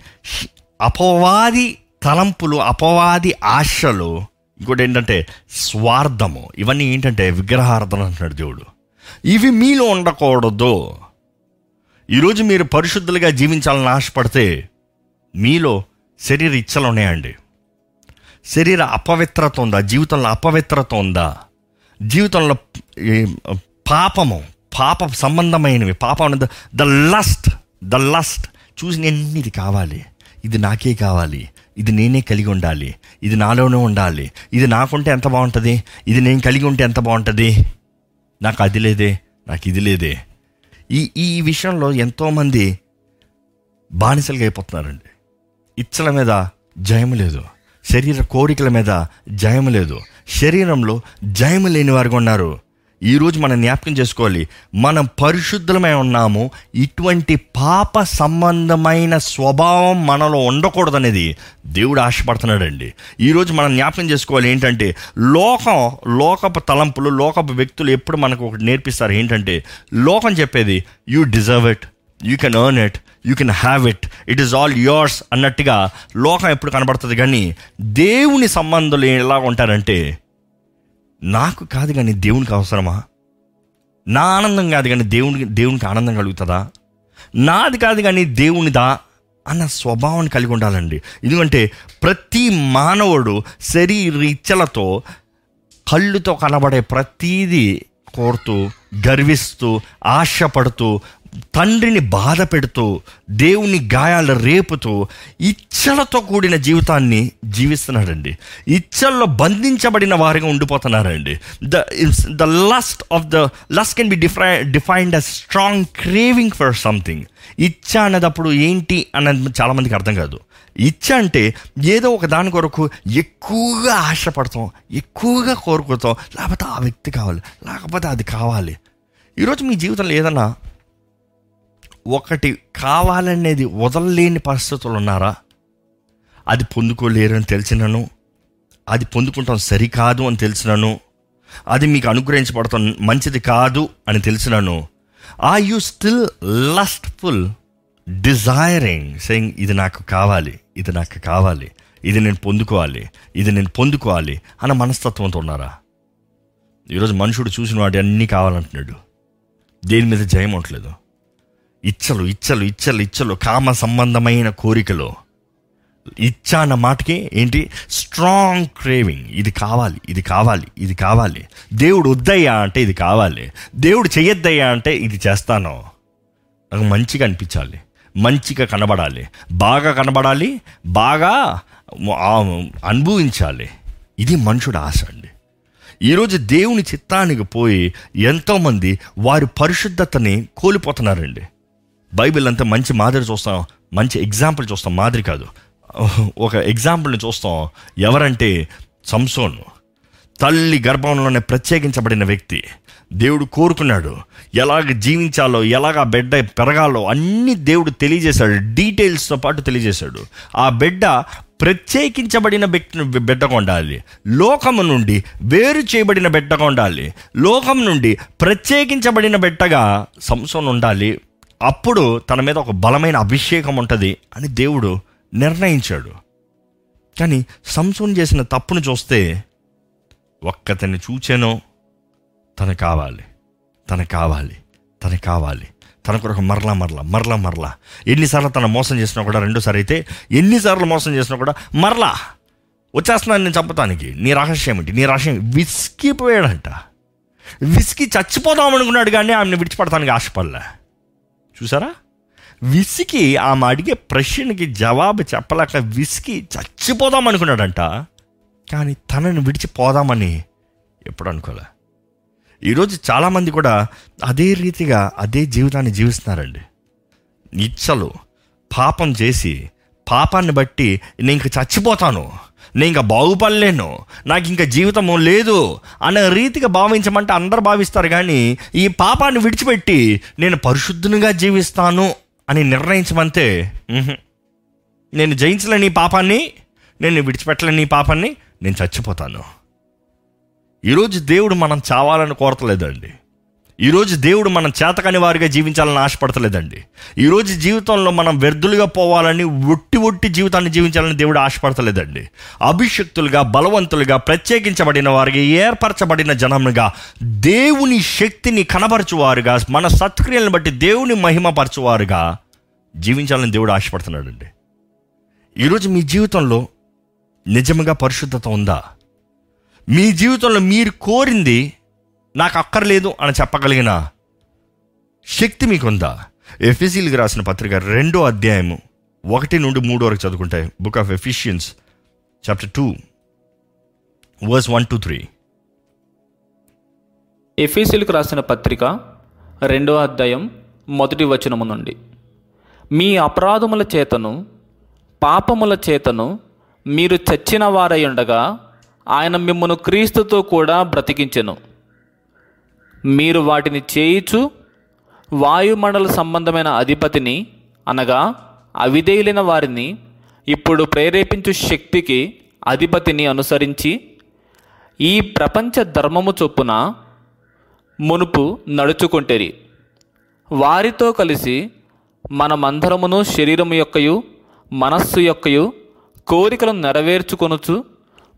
అపవాది తలంపులు అపవాది ఆశలు. ఇంకోటి ఏంటంటే స్వార్థము. ఇవన్నీ ఏంటంటే విగ్రహార్థన అంటున్నాడు దేవుడు. ఇవి మీలో ఉండకూడదు. ఈరోజు మీరు పరిశుద్ధులుగా జీవించాలని ఆశపడితే మీలో శరీర ఇచ్చలు ఉన్నాయండి. శరీర అపవిత్రత ఉందా? జీవితంలో అపవిత్రత ఉందా? జీవితంలో పాపము పాప సంబంధమైనవి పాపం ద లస్ట్ ద లస్ట్ చూసిన ఇది కావాలి? ఇది నాకే కావాలి. ఇది నేనే కలిగి ఉండాలి. ఇది నాలోనే ఉండాలి. ఇది నాకుంటే ఎంత బాగుంటుంది? ఇది నేను కలిగి ఉంటే ఎంత బాగుంటుంది? నాకు అది లేదే నాకు ఇది లేదే ఈ ఈ విషయంలో ఎంతోమంది బానిసలుగా అయిపోతున్నారండి ఇచ్చల మీద జయము లేదు. శరీర కోరికల మీద జయము లేదు. శరీరంలో జయము లేని వారుగా ఉన్నారు ఈరోజు మనం జ్ఞాపకం చేసుకోవాలి. మనం పరిశుద్ధులమై ఉన్నాము. ఇటువంటి పాప సంబంధమైన స్వభావం మనలో ఉండకూడదనేది దేవుడు ఆశపడుతున్నాడండి. ఈరోజు మనం జ్ఞాపకం చేసుకోవాలి ఏంటంటే లోకం లోకపు తలంపులు లోకపు వ్యక్తులు ఎప్పుడు మనకు ఒకటి నేర్పిస్తారు ఏంటంటే లోకం చెప్పేది you deserve it you can earn it you can have it it is all yours అన్నట్టుగా లోకం ఎప్పుడు కనబడుతుంది కానీ దేవుని సంబంధాలు ఎలా ఉంటారంటే నాకు కాదు కానీ దేవునికి అవసరమా? నా ఆనందం కాదు కానీ దేవునికి దేవునికి ఆనందం కలుగుతుందా? నాది కాదు కానీ దేవునిదా అన్న స్వభావాన్ని కలిగి ఉండాలండి. ఎందుకంటే ప్రతి మానవుడు శరీరీచ్చలతో కళ్ళుతో కనబడే ప్రతీది కోరుతూ గర్విస్తూ ఆశపడుతూ తండ్రిని బాధ పెడుతూ దేవుని గాయాలు రేపుతూ ఇచ్చలతో కూడిన జీవితాన్ని జీవిస్తున్నాడండి. ఇచ్చల్లో బంధించబడిన వారిగా ఉండిపోతున్నారండి. The the lust of the lust can be defy defined a strong craving for something ఇచ్చ అన్నదప్పుడు ఏంటి అన్నది చాలామందికి అర్థం కాదు. ఇచ్చ అంటే ఏదో ఒక దాని కొరకు ఎక్కువగా ఆశపడతాం ఎక్కువగా కోరుకుతాం లేకపోతే ఆ వ్యక్తి కావాలి లేకపోతే అది కావాలి. ఈరోజు మీ జీవితంలో ఏదన్నా ఒకటి కావాలనేది వదలలేని పరిస్థితులు ఉన్నారా? అది పొందుకోలేరని తెలిసినను? అది పొందుకుంటాం సరికాదు అని తెలిసినను? అది మీకు అనుగ్రహించబడతాం మంచిది కాదు అని తెలిసినను? ఆ you still lustful desiring saying ఇది నాకు కావాలి ఇది నాకు కావాలి ఇది నేను పొందుకోవాలి ఇది నేను పొందుకోవాలి అన్న మనస్తత్వంతో ఉన్నారా? ఈరోజు మనుషుడు చూసిన వాటి అన్నీ కావాలంటున్నాడు. దేని మీద జయం ఉండలేదు ఇచ్చలు ఇచ్చలు ఇచ్చలు ఇచ్చలు కామ సంబంధమైన కోరికలు. ఇచ్చ అన్న మాటకి ఏంటి? Strong craving. ఇది కావాలి ఇది కావాలి ఇది కావాలి. దేవుడు వద్దయ్యా అంటే ఇది కావాలి. దేవుడు చెయ్యొద్దయ్యా అంటే ఇది చేస్తాను. నాకు మంచిగా అనిపించాలి. మంచిగా కనబడాలి. బాగా కనబడాలి బాగా అనుభవించాలి. ఇది మనుషుడు ఆశ అండి. ఈరోజు దేవుని చిత్తానికి పోయి ఎంతోమంది వారి పరిశుద్ధతని కోల్పోతున్నారండి. బైబిల్ అంతా మంచి మాదిరి చూస్తాం. మంచి ఎగ్జాంపుల్ చూస్తాం. మాదిరి కాదు. ఒక ఎగ్జాంపుల్ని చూస్తాం. ఎవరంటే సంసోన్. తల్లి గర్భంలోనే ప్రత్యేకించబడిన వ్యక్తి. దేవుడు కోరుకున్నాడు. ఎలాగ జీవించాలో ఎలాగ ఆ బిడ్డ పెరగాలో అన్ని దేవుడు తెలియజేశాడు. డీటెయిల్స్తో పాటు తెలియజేశాడు. ఆ బిడ్డ ప్రత్యేకించబడిన వ్యక్తిని బిడ్డగా ఉండాలి లోకము నుండి వేరు చేయబడిన బిడ్డగా ఉండాలి లోకం నుండి ప్రత్యేకించబడిన బిడ్డగా సంసోన్ ఉండాలి అప్పుడు తన మీద ఒక బలమైన అభిషేకం ఉంటుంది అని దేవుడు నిర్ణయించాడు. కానీ సంసోన్ చేసిన తప్పును చూస్తే ఒక్కతని చూచానో తను కావాలి తను కావాలి తను కావాలి. తన కొరకు మరలా మరలా మరలా మరలా. ఎన్నిసార్లు తను మోసం చేసినా కూడా రెండోసారి అయితే ఎన్నిసార్లు మోసం చేసినా కూడా మరలా. వచ్చేస్తున్నాను నేను చంపటానికి. నీ రహస్యం ఏంటి? నీ రహస్యం విసిగిపోయాడంట. విసికి చచ్చిపోదాం అనుకున్నాడు కానీ ఆమెను విడిచిపడటానికి ఆశపడలే. చూసారా? విసికి ఆమె అడిగే ప్రశ్నకి జవాబు చెప్పలేక విసికి చచ్చిపోదాం అనుకున్నాడంట. కానీ తనని విడిచిపోదామని ఎప్పుడు అనుకోలే. ఈరోజు చాలామంది కూడా అదే రీతిగా అదే జీవితాన్ని జీవిస్తున్నారండి. ఇచ్చలు పాపం చేసి పాపాన్ని బట్టి నేను ఇంక చచ్చిపోతాను. నేను ఇంకా బాగుపడలేను. నాకు ఇంకా జీవితము లేదు అనే రీతిగా భావించమంటే అందరు భావిస్తారు కానీ ఈ పాపాన్ని విడిచిపెట్టి నేను పరిశుద్ధునిగా జీవిస్తాను అని నిర్ణయించమంతే నేను జయించలేని ఈ పాపాన్ని నేను విడిచిపెట్టలేని ఈ పాపాన్ని నేను చచ్చిపోతాను. ఈరోజు దేవుడు మనం చావాలని కోరతలేదండి. ఈరోజు దేవుడు మనం చేతకాని వారిగా జీవించాలని ఆశపడతలేదండి. ఈరోజు జీవితంలో మనం వ్యర్థులుగా పోవాలని ఒట్టి ఒట్టి జీవితాన్ని జీవించాలని దేవుడు ఆశపడతలేదండి. అభిషక్తులుగా బలవంతులుగా ప్రత్యేకించబడిన వారికి ఏర్పరచబడిన జనముగా దేవుని శక్తిని కనబరచువారుగా మన సత్క్రియలను బట్టి దేవుని మహిమపరచువారుగా జీవించాలని దేవుడు ఆశపడుతున్నాడండి. ఈరోజు మీ జీవితంలో నిజంగా పరిశుద్ధత ఉందా? మీ జీవితంలో మీరు కోరింది నాకు అక్కర్లేదు అని చెప్పగలిగిన శక్తి మీకుందా? ఎఫ్ఎసీలకు రాసిన పత్రిక రెండో అధ్యాయము ఒకటి నుండి మూడు వరకు చదువుకుంటాయి book of Ephesians chapter two verse one two three ఎఫీసీలకు రాసిన పత్రిక రెండో అధ్యాయం మొదటి వచనము నుండి. మీ అపరాధముల చేతను పాపముల చేతను మీరు చచ్చిన వారై ఉండగా ఆయన మిమ్మను క్రీస్తుతో కూడా బ్రతికించెను. మీరు వాటిని చేయిచు వాయుమండల సంబంధమైన అధిపతిని అనగా అవిధేయులైన వారిని ఇప్పుడు ప్రేరేపించు శక్తికి అధిపతిని అనుసరించి ఈ ప్రపంచ ధర్మము చొప్పున మునుపు నడుచుకుంటేరి. వారితో కలిసి మనమందరమును శరీరము యొక్కయు మనస్సు యొక్కయు కోరికలను నెరవేర్చుకొనుచు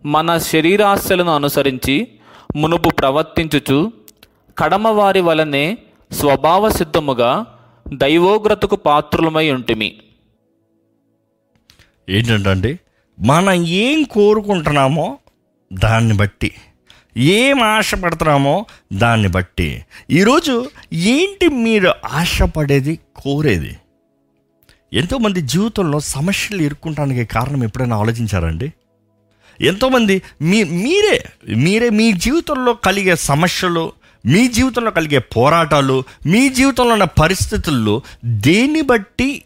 మన శరీరాశలను అనుసరించి మునుపు ప్రవర్తించుచు కడమ వారి వలనే స్వభావ సిద్ధముగా దైవోగ్రతకు పాత్రులమై ఉంటిమి. ఏంటంటే మనం ఏం కోరుకుంటున్నామో దాన్ని బట్టి ఏం ఆశపడుతున్నామో దాన్ని బట్టి. ఈరోజు ఏంటి మీరు ఆశపడేది కోరేది? ఎంతోమంది జీవితంలో సమస్యలు ఎదుర్కొంటానికి కారణం ఎప్పుడైనా ఆలోచించారండి? ఎంతోమంది మీ మీరే మీరే మీ జీవితంలో కలిగే సమస్యలు మీ జీవితంలో కలిగే పోరాటాలు మీ జీవితంలో ఉన్న పరిస్థితుల్లో దేన్ని బట్టి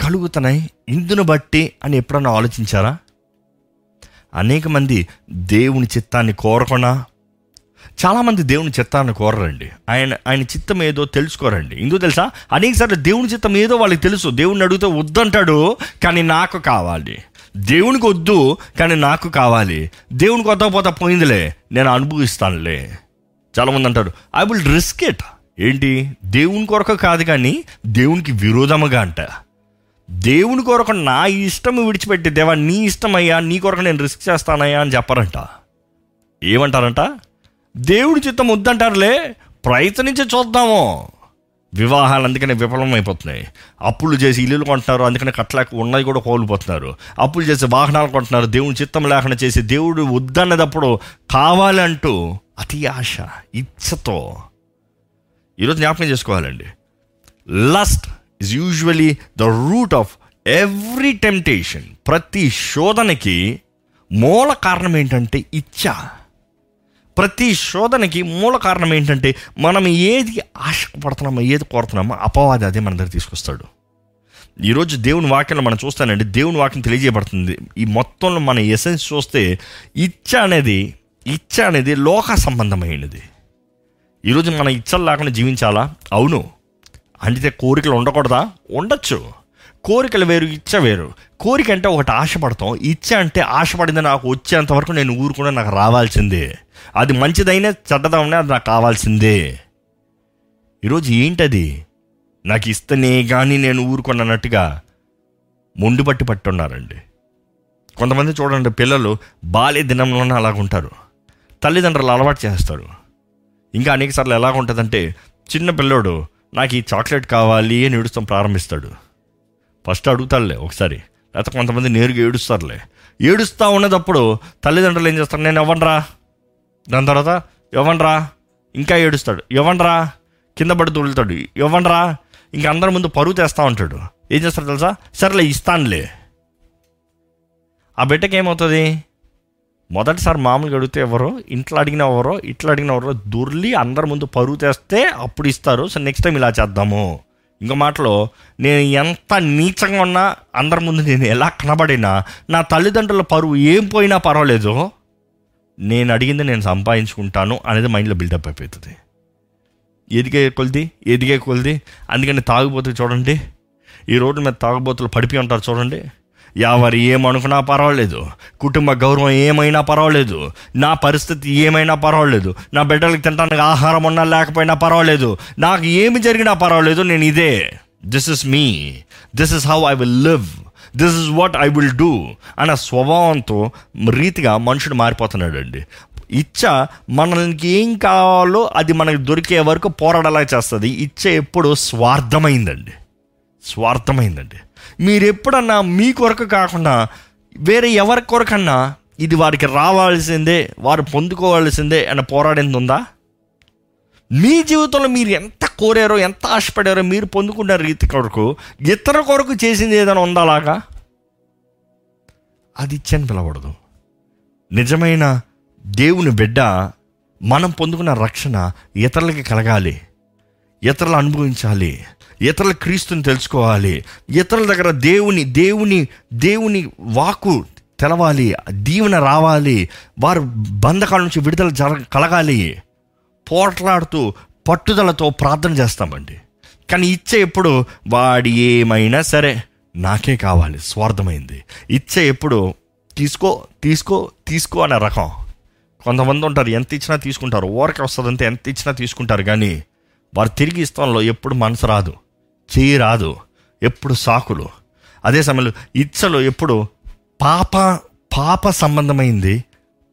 కలుగుతున్నాయి? ఇందును బట్టి అని ఎప్పుడన్నా ఆలోచించారా? అనేక మంది దేవుని చిత్తాన్ని కోరకుండా చాలామంది దేవుని చిత్తాన్ని కోరరండి. ఆయన ఆయన చిత్తం ఏదో తెలుసుకోరండి. ఎందుకు తెలుసా? అనేకసార్లు దేవుని చిత్తం ఏదో వాళ్ళకి తెలుసు. దేవుడిని అడిగితే వద్దంటాడు కానీ నాకు కావాలి. దేవునికి వద్దు కానీ నాకు కావాలి. దేవునికి వద్దకపోతే పోయిందిలే నేను అనుభవిస్తానులే. చాలామంది అంటారు ఐ విల్ రిస్క్ ఇట్ ఏంటి? దేవుని కొరకు కాదు కానీ దేవునికి విరోధముగా అంట. దేవుని కొరకు నా ఇష్టం విడిచిపెట్టి దేవా నీ ఇష్టం అయ్యా నీ కొరకు నేను రిస్క్ చేస్తానయ్యా అని చెప్పారంట. ఏమంటారంట? దేవుడి చిత్తం వద్దంటారులే ప్రయత్నించి చూద్దాము. వివాహాలు అందుకనే విఫలమైపోతున్నాయి. అప్పులు చేసి ఇల్లులు కొంటున్నారు అందుకనే కట్టలేక ఉన్నది కూడా కోల్పోతున్నారు. అప్పులు చేసి వాహనాలు కొంటున్నారు దేవుని చిత్తం లేకుండా చేసి దేవుడు వద్దన్నదప్పుడు కావాలంటూ అతి ఆశ ఇచ్చతో. ఈరోజు జ్ఞాపకం చేసుకోవాలండి. Lust is usually the root of every temptation ప్రతి శోధనకి మూల కారణం ఏంటంటే ఇచ్చ. ప్రతి శోధనకి మూల కారణం ఏంటంటే మనం ఏది ఆశపడుతున్నామో ఏది కోరుతున్నామో అపవాది అదే మన దగ్గర తీసుకొస్తాడు. ఈరోజు దేవుని వాక్యంలో మనం చూస్తానండి దేవుని వాక్యం తెలియజేయబడుతుంది. ఈ మొత్తంలో మన ఎసెన్స్ చూస్తే ఇచ్చ అనేది ఇచ్చ అనేది లోక సంబంధమైనది ఈరోజు మన ఇచ్చలు లేకుండా జీవించాలా? అవును. అంటే కోరికలు ఉండకూడదా? ఉండొచ్చు. కోరికలు వేరు ఇచ్చ వేరు. కోరిక అంటే ఒకటి ఆశపడతాం. ఇచ్చ అంటే ఆశపడింది నాకు వచ్చేంత వరకు నేను ఊరుకుండా నాకు రావాల్సిందే. అది మంచిదైనా చెడ్డదైనా అది నాకు కావాల్సిందే. ఈరోజు ఏంటది? నాకు ఇస్తేనే కానీ నేను ఊరుకున్నట్టుగా మొండి పట్టి పట్టున్నారండి. కొంతమంది చూడండి పిల్లలు బాల్య దినంలోనే అలాగుంటారు. తల్లిదండ్రులు అలవాటు చేస్తారు ఇంకా అనేక సార్లు ఎలా ఉంటుందంటే చిన్న పిల్లోడు నాకు ఈ చాక్లెట్ కావాలి అని ఏడుస్తాం ప్రారంభిస్తాడు. ఫస్ట్ అడుగుతాడులే ఒకసారి. లేకపోతే కొంతమంది నేరుగా ఏడుస్తారులే. ఏడుస్తూ ఉన్నదప్పుడు తల్లిదండ్రులు ఏం చేస్తారు? నేను ఇవ్వనరా. దాని తర్వాత ఇవ్వనరా. ఇంకా ఏడుస్తాడు. ఇవ్వనరా. కింద పడి తొలుతాడు ఇవ్వనరా. ఇంక అందరి ముందు పరుగు తెస్తూ ఉంటాడు. ఏం చేస్తారు తెలుసా? సరేలే ఇస్తానులే. ఆ బిడ్డకి ఏమవుతుంది మొదటిసారి మామూలుగా అడిగితే ఎవరో ఇంట్లో అడిగిన ఎవరో ఇట్లా అడిగిన ఎవరో దొర్లి అందరి ముందు పరుగు తెస్తే అప్పుడు ఇస్తారు. సో నెక్స్ట్ టైం ఇలా చేద్దాము. ఇంకో మాటలో నేను ఎంత నీచంగా ఉన్నా అందరి ముందు నేను ఎలా కనబడినా నా తల్లిదండ్రుల పరువు ఏం పోయినా పర్వాలేదు. నేను అడిగింది నేను సంపాదించుకుంటాను అనేది మైండ్లో బిల్డప్ అయిపోతుంది. ఎదిగే కొలిది ఎదిగే కొలిది. అందుకని తాగుబోతులు చూడండి. ఈ రోడ్డు మీద తాగుబోతులు పడిపి ఉంటారు చూడండి. ఎవరు ఏమనుకున్నా పర్వాలేదు. కుటుంబ గౌరవం ఏమైనా పర్వాలేదు. నా పరిస్థితి ఏమైనా పర్వాలేదు. నా బిడ్డలకు తినడానికి ఆహారం ఉన్నా లేకపోయినా పర్వాలేదు. నాకు ఏమి జరిగినా పర్వాలేదు. నేను ఇదే. This is me this is how I will live this is what I will do అన్న స్వభావంతో రీతిగా మనుషుడు మారిపోతున్నాడు అండి ఇచ్చ మనకి ఏం కావాలో అది మనకు దొరికే వరకు పోరాడలా చేస్తుంది. ఇచ్చ ఎప్పుడు స్వార్థమైందండి. స్వార్థమైందండి. మీరు ఎప్పుడన్నా మీ కొరకు కాకుండా వేరే ఎవరి కొరకన్నా ఇది వారికి రావాల్సిందే వారు పొందుకోవాల్సిందే అని పోరాడింది ఉందా? మీ జీవితంలో మీరు ఎంత కోరారో ఎంత ఆశపడారో మీరు పొందుకున్న రీతి కొరకు ఇతర కొరకు చేసింది ఏదైనా ఉందాలాగా అది ఇచ్చని పిలవడదు నిజమైన దేవుని బిడ్డ మనం పొందుకున్న రక్షణ ఇతరులకి కలగాలి. ఇతరులు అనుభవించాలి. ఇతరుల క్రీస్తుని తెలుసుకోవాలి. ఇతరుల దగ్గర దేవుని దేవుని దేవుని వాకు తెలవాలి. దీవెన రావాలి. వారు బంధకాల నుంచి విడుదల జర కలగాలి. పోట్లాడుతూ పట్టుదలతో ప్రార్థన చేస్తామండి. కానీ ఇచ్చే ఎప్పుడు వాడి ఏమైనా సరే నాకే కావాలి. స్వార్థమైంది. ఇచ్చే ఎప్పుడు తీసుకో తీసుకో తీసుకో అనే రకం. కొంతమంది ఉంటారు ఎంత ఇచ్చినా తీసుకుంటారు. ఊరకి వస్తుందంటే ఎంత ఇచ్చినా తీసుకుంటారు. కానీ వారు తిరిగి ఇష్టంలో ఎప్పుడు మనసు రాదు చేయి రాదు ఎప్పుడు సాకులు. అదే సమయంలో ఇచ్చలో ఎప్పుడు పాప పాప సంబంధమైంది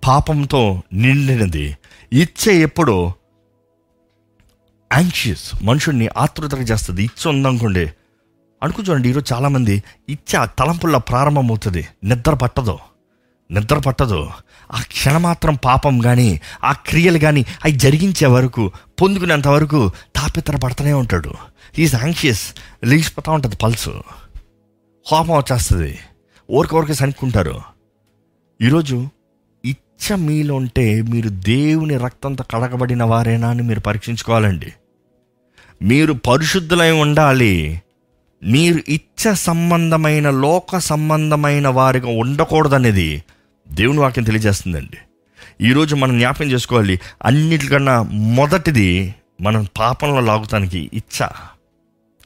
పాపంతో నిండినది. ఇచ్చే ఎప్పుడు యాంగ్షియస్ మనుషుడిని ఆతృతగా చేస్తుంది. ఇచ్చ ఉందనుకోండి అనుకో చూడండి ఈరోజు చాలామంది ఇచ్చ తలంపుల్లో ప్రారంభమవుతుంది నిద్ర పట్టదు. నిద్ర పట్టదు. ఆ క్షణమాత్రం పాపం కానీ ఆ క్రియలు కానీ అవి జరిగించే వరకు పొందుకునేంత వరకు తాపితర పడుతూనే ఉంటాడు. ఈజ్ యాంగ్షియస్ లేచిపోతూ ఉంటుంది పల్సు. కోపం వచ్చేస్తుంది. ఊరికొరికి సనుక్కుంటారు ఈరోజు ఇచ్చ మీలో ఉంటే మీరు దేవుని రక్తంతో కడగబడిన వారేనా అని మీరు పరీక్షించుకోవాలండి. మీరు పరిశుద్ధులై ఉండాలి. మీరు ఇచ్చ సంబంధమైన లోక సంబంధమైన వారిగా ఉండకూడదనేది దేవుని వాక్యం తెలియజేస్తుందండి. ఈరోజు మనం జ్ఞాపకం చేసుకోవాలి అన్నిటికన్నా మొదటిది మనం పాపంలో లాగుతానికి ఇచ్చ.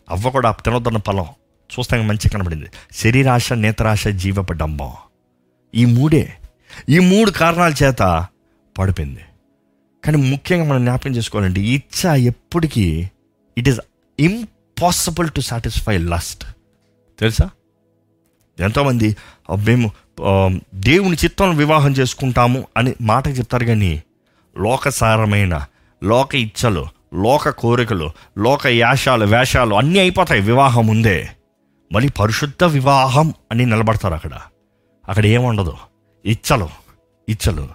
అవ్వ కూడా తినొద్దన్న ఫలం. చూస్తానికి మంచి కనబడింది. శరీరాశ నేత్రాశ జీవపడంబం ఈ మూడే. ఈ మూడు కారణాల చేత పడిపోయింది. కానీ ముఖ్యంగా మనం జ్ఞాపకం చేసుకోవాలంటే ఇచ్చ ఎప్పటికీ it is impossible to satisfy lust తెలుసా? ఎంతోమంది మేము దేవుని చిత్తం వివాహం చేసుకుంటాము అని మాట చెప్తారు కానీ లోకసారమైన లోక ఇచ్చలు లోక కోరికలు లోక యాశాలు వేషాలు అన్నీ అయిపోతాయి వివాహం ముందే. మళ్ళీ పరిశుద్ధ వివాహం అని నిలబడతారు అక్కడ. అక్కడ ఏముండదు? ఇచ్చలు ఇచ్చలు.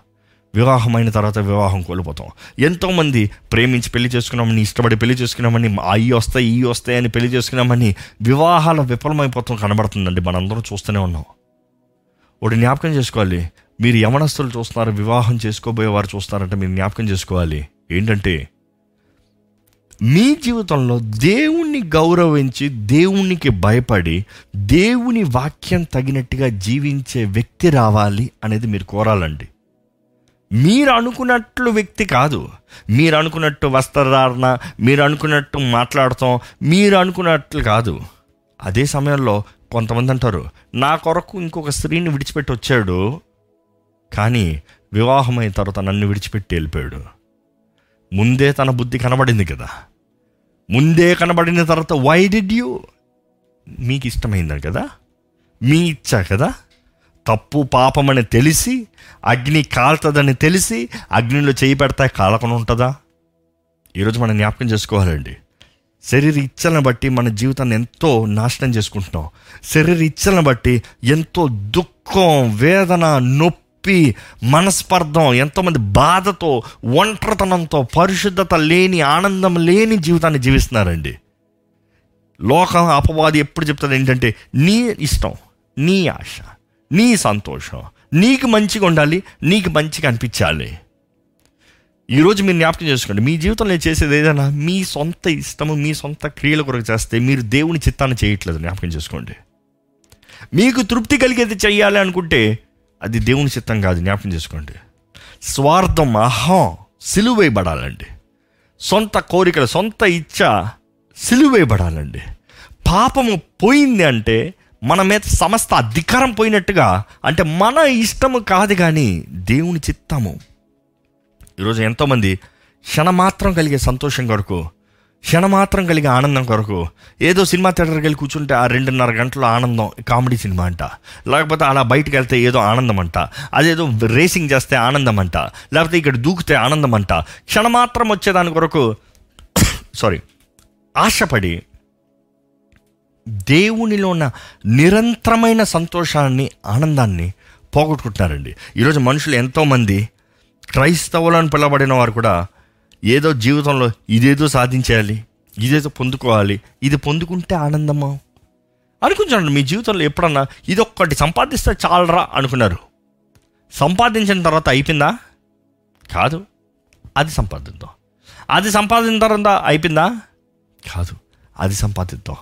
వివాహమైన తర్వాత వివాహం కోల్పోతాం. ఎంతోమంది ప్రేమించి పెళ్ళి చేసుకున్నామని ఇష్టపడి పెళ్ళి చేసుకున్నామని అయ్యి వస్తాయి ఇవి వస్తాయి అని పెళ్ళి చేసుకున్నామని వివాహాల విఫలమైపోతాం కనబడుతుందండి. మనందరం చూస్తూనే ఉన్నాం. ఒకటి జ్ఞాపకం చేసుకోవాలి. మీరు యవనస్తులు చూస్తున్నారు వివాహం చేసుకోబోయే వారు చూస్తున్నారంటే మీరు జ్ఞాపకం చేసుకోవాలి. ఏంటంటే మీ జీవితంలో దేవుణ్ణి గౌరవించి దేవునికి భయపడి దేవుని వాక్యం తగినట్టుగా జీవించే వ్యక్తి రావాలి అనేది మీరు కోరాలండి. మీరు అనుకున్నట్లు వ్యక్తి కాదు. మీరు అనుకున్నట్టు వస్త్రధారణ మీరు అనుకున్నట్టు మాట్లాడతాం మీరు అనుకున్నట్లు కాదు. అదే సమయంలో కొంతమంది అంటారు నా కొరకు ఇంకొక స్త్రీని విడిచిపెట్టి వచ్చాడు కానీ వివాహమైన తర్వాత నన్ను విడిచిపెట్టి వెళ్ళిపోయాడు. ముందే తన బుద్ధి కనబడింది కదా. ముందే కనబడిన తర్వాత వై డిడ్ యూ మీకు ఇష్టమైందని కదా? మీ ఇచ్చా కదా? తప్పు పాపమని తెలిసి అగ్ని కాలుతుందని తెలిసి అగ్నిలో చేయి పెడతా కాలకుండా ఉంటుందా? ఈరోజు మనం జ్ఞాపకం చేసుకోవాలండి. శరీర ఇచ్చలను బట్టి మన జీవితాన్ని ఎంతో నాశనం చేసుకుంటున్నాం. శరీర ఇచ్చలను బట్టి ఎంతో దుఃఖం వేదన నొప్పి మనస్పర్ధం ఎంతోమంది బాధతో ఒంటరితనంతో పరిశుద్ధత లేని ఆనందం లేని జీవితాన్ని జీవిస్తున్నారండి. లోకం అపవాది ఎప్పుడు చెప్తుంది ఏంటంటే నీ ఇష్టం నీ ఆశ నీ సంతోషం నీకు మంచిగా ఉండాలి నీకు మంచిగా అనిపించాలి. ఈరోజు మీరు జ్ఞాపకం చేసుకోండి. మీ జీవితంలో చేసేది ఏదైనా మీ సొంత ఇష్టము మీ సొంత క్రియల కొరకు చేస్తే మీరు దేవుని చిత్తాన్ని చేయట్లేదు. జ్ఞాపకం చేసుకోండి. మీకు తృప్తి కలిగేది చేయాలి అనుకుంటే అది దేవుని చిత్తం కాదు. జ్ఞాపకం చేసుకోండి. స్వార్థం అహం సిలువేయబడాలండి సొంత కోరికలు సొంత ఇచ్చ సిలువేయబడాలండి పాపము పోయింది అంటే మన మీద సమస్త అధికారం పోయినట్టుగా అంటే మన ఇష్టము కాదు కానీ దేవుని చిత్తము ఈరోజు ఎంతోమంది క్షణమాత్రం కలిగే సంతోషం కొరకు క్షణమాత్రం కలిగే ఆనందం కొరకు ఏదో సినిమా థియేటర్కి వెళ్ళి కూర్చుంటే ఆ రెండున్నర గంటల ఆనందం కామెడీ సినిమా అంట. లేకపోతే అలా బయటకు వెళ్తే ఏదో ఆనందం అంట. అదేదో రేసింగ్ చేస్తే ఆనందం అంట. లేకపోతే ఇక్కడ దూకితే ఆనందం అంట. క్షణమాత్రం వచ్చేదాని కొరకు సారీ ఆశపడి దేవునిలో ఉన్న నిరంతరమైన సంతోషాన్ని ఆనందాన్ని పోగొట్టుకుంటున్నారండి. ఈరోజు మనుషులు ఎంతోమంది క్రైస్తవులను పిలవబడిన వారు కూడా ఏదో జీవితంలో ఇదేదో సాధించేయాలి ఇదేదో పొందుకోవాలి ఇది పొందుకుంటే ఆనందమా? అనుకుంటాను మీ జీవితంలో ఎప్పుడన్నా ఇది ఒక్కటి సంపాదిస్తే చాలరా అనుకున్నారు. సంపాదించిన తర్వాత అయిపోయిందా? కాదు. అది సంపాదిద్దాం. అది సంపాదించిన తర్వాత అయిపోయిందా? కాదు. అది సంపాదిద్దాం.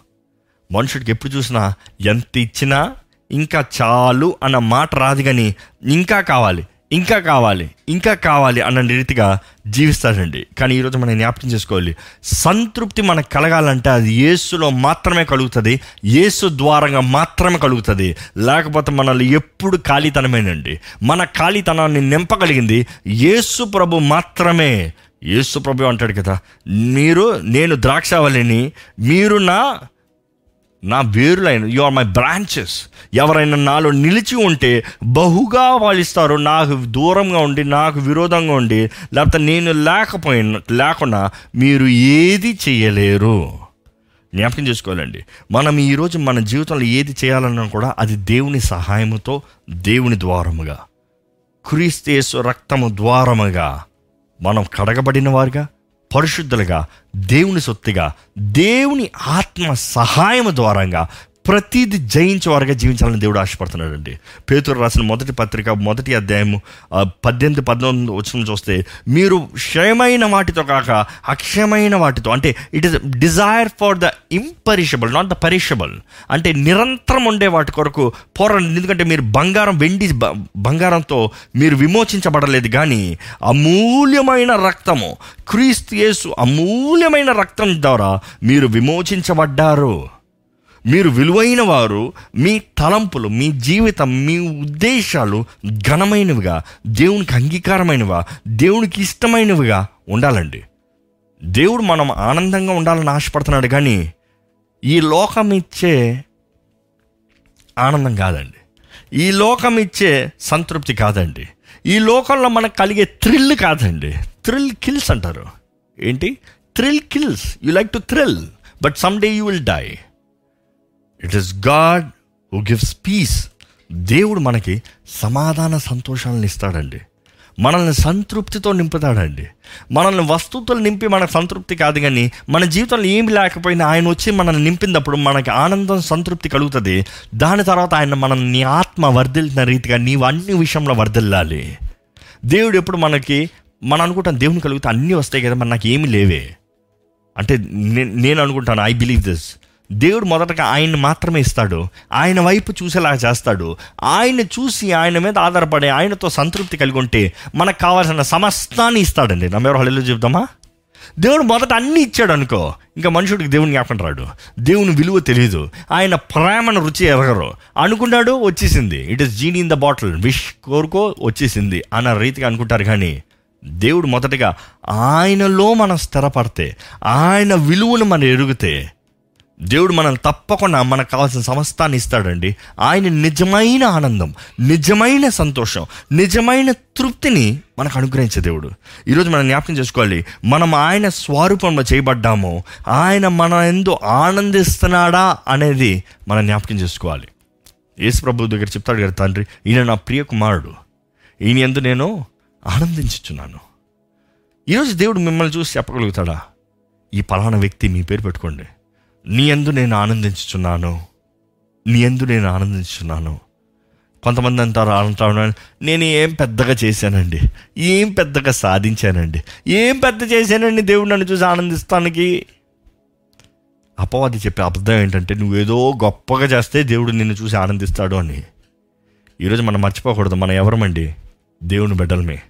మనుషుడికి ఎప్పుడు చూసినా ఎంత ఇచ్చినా ఇంకా చాలు అన్న మాట రాదు కానీ ఇంకా కావాలి. ఇంకా కావాలి ఇంకా కావాలి అన్న రీతిగా జీవిస్తాడండి. కానీ ఈరోజు మనం జ్ఞాపకం చేసుకోవాలి. సంతృప్తి మనకు కలగాలంటే అది యేసులో మాత్రమే కలుగుతుంది యేసు ద్వారంగా మాత్రమే కలుగుతుంది. లేకపోతే మనల్ని ఎప్పుడు ఖాళీతనమేనండి. మన ఖాళీతనాన్ని నింపగలిగింది యేసు ప్రభు మాత్రమే. యేసు ప్రభు అంటాడు కదా మీరు నేను ద్రాక్షావళిని మీరు నా నా వేరులైన యు ఆర్ మై బ్రాంచెస్ ఎవరైనా నాలో నిలిచి ఉంటే బహుగా వాళ్ళిస్తారు నాకు దూరంగా ఉండి నాకు విరోధంగా ఉండి లేకపోతే నేను లేకపోయిన లేకుండా మీరు ఏది చేయలేరు. జ్ఞాపకం చేసుకోవాలండి. మనం ఈరోజు మన జీవితంలో ఏది చేయాలన్నా కూడా అది దేవుని సహాయముతో దేవుని ద్వారముగా. క్రీస్తేసు రక్తము ద్వారముగా మనం కడగబడిన వారుగా పరిశుద్ధులుగా దేవుని సొత్తుగా దేవుని ఆత్మ సహాయం ద్వారంగా ప్రతిది జయించేవారుగా జీవించాలని దేవుడు ఆశపడుతున్నాడండి. పేతురు రాసిన మొదటి పత్రిక మొదటి అధ్యాయము పద్దెనిమిది పద్దెనిమిది వచ్చిన చూస్తే మీరు క్షయమైన వాటితో కాక అక్షయమైన వాటితో అంటే it is desire for the imperishable not the perishable అంటే నిరంతరం ఉండే వాటి కొరకు పోరాడండి. ఎందుకంటే మీరు బంగారం వెండి బంగారంతో మీరు విమోచించబడలేదు కానీ అమూల్యమైన రక్తము క్రీస్తు యేసు అమూల్యమైన రక్తం ద్వారా మీరు విమోచించబడ్డారు. మీరు విలువైన వారు మీ తలంపులు మీ జీవితం మీ ఉద్దేశాలు ఘనమైనవిగా దేవునికి అంగీకారమైనవిగా దేవునికి ఇష్టమైనవిగా ఉండాలండి. దేవుడు మనం ఆనందంగా ఉండాలని ఆశపడుతున్నాడు కానీ ఈ లోకం ఇచ్చే ఆనందం కాదండి. ఈ లోకం ఇచ్చే సంతృప్తి కాదండి. ఈ లోకంలో మనకు కలిగే థ్రిల్ కాదండి. థ్రిల్ కిల్స్ అంటారు. ఏంటి? Thrill kills. You like to thrill but some day you will die. It is God who gives peace దేవుడు మనకి సమాధాన సంతోషాలను ఇస్తాడండి. మనల్ని సంతృప్తితో నింపుతాడండి. మనల్ని వస్తువుతో నింపి మనకు సంతృప్తి కాదు కానీ మన జీవితంలో ఏమి లేకపోయినా ఆయన వచ్చి మనల్ని నింపినప్పుడు మనకి ఆనందం సంతృప్తి కలుగుతుంది. దాని తర్వాత ఆయన మనం నీ ఆత్మ వర్ధిల్లిన రీతిగా నీవు అన్ని విషయంలో వర్ధిల్లాలి. దేవుడు ఎప్పుడు మనకి మనం అనుకుంటాం దేవుని కలిగితే అన్నీ వస్తాయి కదా మరి నాకు ఏమీ లేవే. అంటే నేను అనుకుంటాను ఐ బిలీవ్ దిస్ దేవుడు మొదటగా ఆయన్ని మాత్రమే ఇస్తాడు. ఆయన వైపు చూసేలా చేస్తాడు. ఆయన చూసి ఆయన మీద ఆధారపడి ఆయనతో సంతృప్తి కలిగి ఉంటే మనకు కావాల్సిన సమస్తాన్ని ఇస్తాడండి. నమ్మెవరు హళిలో చెప్దామా దేవుడు మొదట అన్నీ ఇచ్చాడు అనుకో ఇంకా మనుషుడికి దేవుని జ్ఞాపకం రాడు. దేవుని విలువ తెలియదు ఆయన ప్రేమను రుచి ఎరగరు. అనుకున్నాడు వచ్చేసింది. It is genie in the bottle wish కోరుకో వచ్చేసింది. అన్న రీతిగా అనుకుంటారు కానీ దేవుడు మొదటగా ఆయనలో మనం స్థిరపడితే ఆయన విలువను మనం ఎరిగితే దేవుడు మనల్ని తప్పకుండా మనకు కావాల్సిన సమస్తాన్ని ఇస్తాడండి. ఆయన నిజమైన ఆనందం నిజమైన సంతోషం నిజమైన తృప్తిని మనకు అనుగ్రహించే దేవుడు. ఈరోజు మనం జ్ఞాపకం చేసుకోవాలి మనం ఆయన స్వరూపంలో చేయబడ్డాము ఆయన మన ఎందు ఆనందిస్తున్నాడా అనేది మనం జ్ఞాపకం చేసుకోవాలి. యేసు ప్రభు దగ్గర చెప్తాడు కదా తండ్రి ఈయన నా ప్రియ కుమారుడు ఈయన ఎందు నేను ఆనందించుచున్నాను. ఈరోజు దేవుడు మిమ్మల్ని చూసి చెప్పగలుగుతాడా? ఈ పలానా వ్యక్తి మీ పేరు పెట్టుకోండి. నీ ఎందు నేను ఆనందించుచున్నాను. నీ ఎందు నేను ఆనందించుచున్నాను. కొంతమంది అంటారు అంటారు నేను ఏం పెద్దగా చేశానండి? ఏం పెద్దగా సాధించానండి? ఏం పెద్ద చేశానండి దేవుడు నన్ను చూసి ఆనందిస్తానికి? అపవాది చెప్పే అబద్ధం ఏంటంటే నువ్వేదో గొప్పగా చేస్తే దేవుడు నిన్ను చూసి ఆనందిస్తాడు అని. ఈరోజు మనం మర్చిపోకూడదు మనం ఎవరమండి? దేవుని బిడ్డలమే.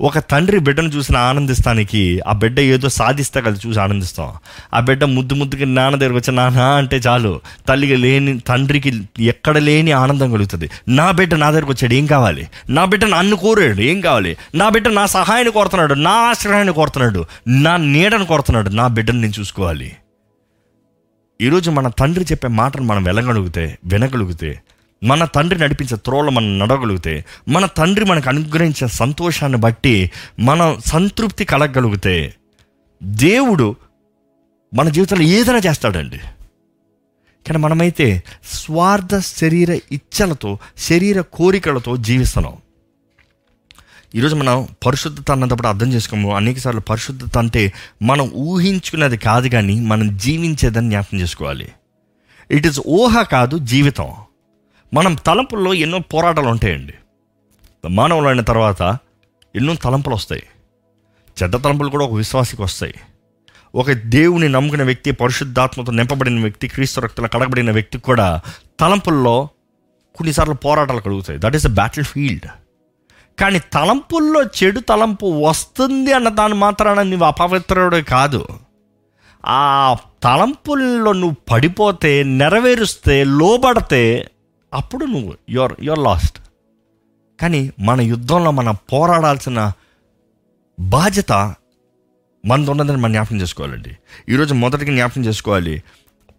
ఒక తండ్రి బిడ్డను చూసిన ఆనందిస్తానికి ఆ బిడ్డ ఏదో సాధిస్తే కదా చూసి ఆనందిస్తాం. ఆ బిడ్డ ముద్దు ముద్దుకి నాన్న దగ్గరకు వచ్చి నాన్న అంటే చాలు తల్లికి లేని తండ్రికి ఎక్కడ లేని ఆనందం కలుగుతుంది. నా బిడ్డ నా దగ్గరకు వచ్చాడు ఏం కావాలి? నా బిడ్డ నన్ను కోరాడు ఏం కావాలి? నా బిడ్డ నా సహాయాన్ని కోరుతున్నాడు నా ఆశ్రయాన్ని కోరుతున్నాడు నా నీడను కోరుతున్నాడు నా బిడ్డను నేను చూసుకోవాలి. ఈరోజు మన తండ్రి చెప్పే మాటను మనం వెళ్ళగలిగితే వినగలిగితే మన తండ్రి నడిపించే త్రోల మనం నడవగలిగితే మన తండ్రి మనకు అనుగ్రహించే సంతోషాన్ని బట్టి మనం సంతృప్తి కలగలిగితే దేవుడు మన జీవితంలో ఏదైనా చేస్తాడండి. కానీ మనమైతే స్వార్థ శరీర ఇచ్చలతో శరీర కోరికలతో జీవిస్తున్నాం. ఈరోజు మనం పరిశుద్ధత అన్నప్పుడు అర్థం చేసుకోము. అనేకసార్లు పరిశుద్ధత అంటే మనం ఊహించుకున్నది కాదు కానీ మనం జీవించేదని జ్ఞాపకం చేసుకోవాలి. ఇట్ ఈస్ ఊహ కాదు జీవితం. మనం తలంపుల్లో ఎన్నో పోరాటాలు ఉంటాయండి మానవులు అయిన తర్వాత ఎన్నో తలంపులు వస్తాయి చెడ్డ తలంపులు కూడా ఒక విశ్వాసికి వస్తాయి ఒక దేవుని నమ్ముకున్న వ్యక్తి పరిశుద్ధాత్మతో నింపబడిన వ్యక్తి క్రీస్తు రక్తుల కడగబడిన వ్యక్తికి కూడా తలంపుల్లో కొన్నిసార్లు పోరాటాలు కలుగుతాయి. That is a battlefield కానీ తలంపుల్లో చెడు తలంపు వస్తుంది అన్న దాని మాత్రాన నువ్వు అపవిత్రుడు కాదు. ఆ తలంపుల్లో నువ్వు పడిపోతే నెరవేరుస్తే లోబడితే అప్పుడు నువ్వు యువర్ యువర్ లాస్ట్ కానీ మన యుద్ధంలో మనం పోరాడాల్సిన బాధ్యత మనది ఉన్నదని మనం జ్ఞాపకం చేసుకోవాలండి. ఈరోజు మొదటిగా జ్ఞాపకం చేసుకోవాలి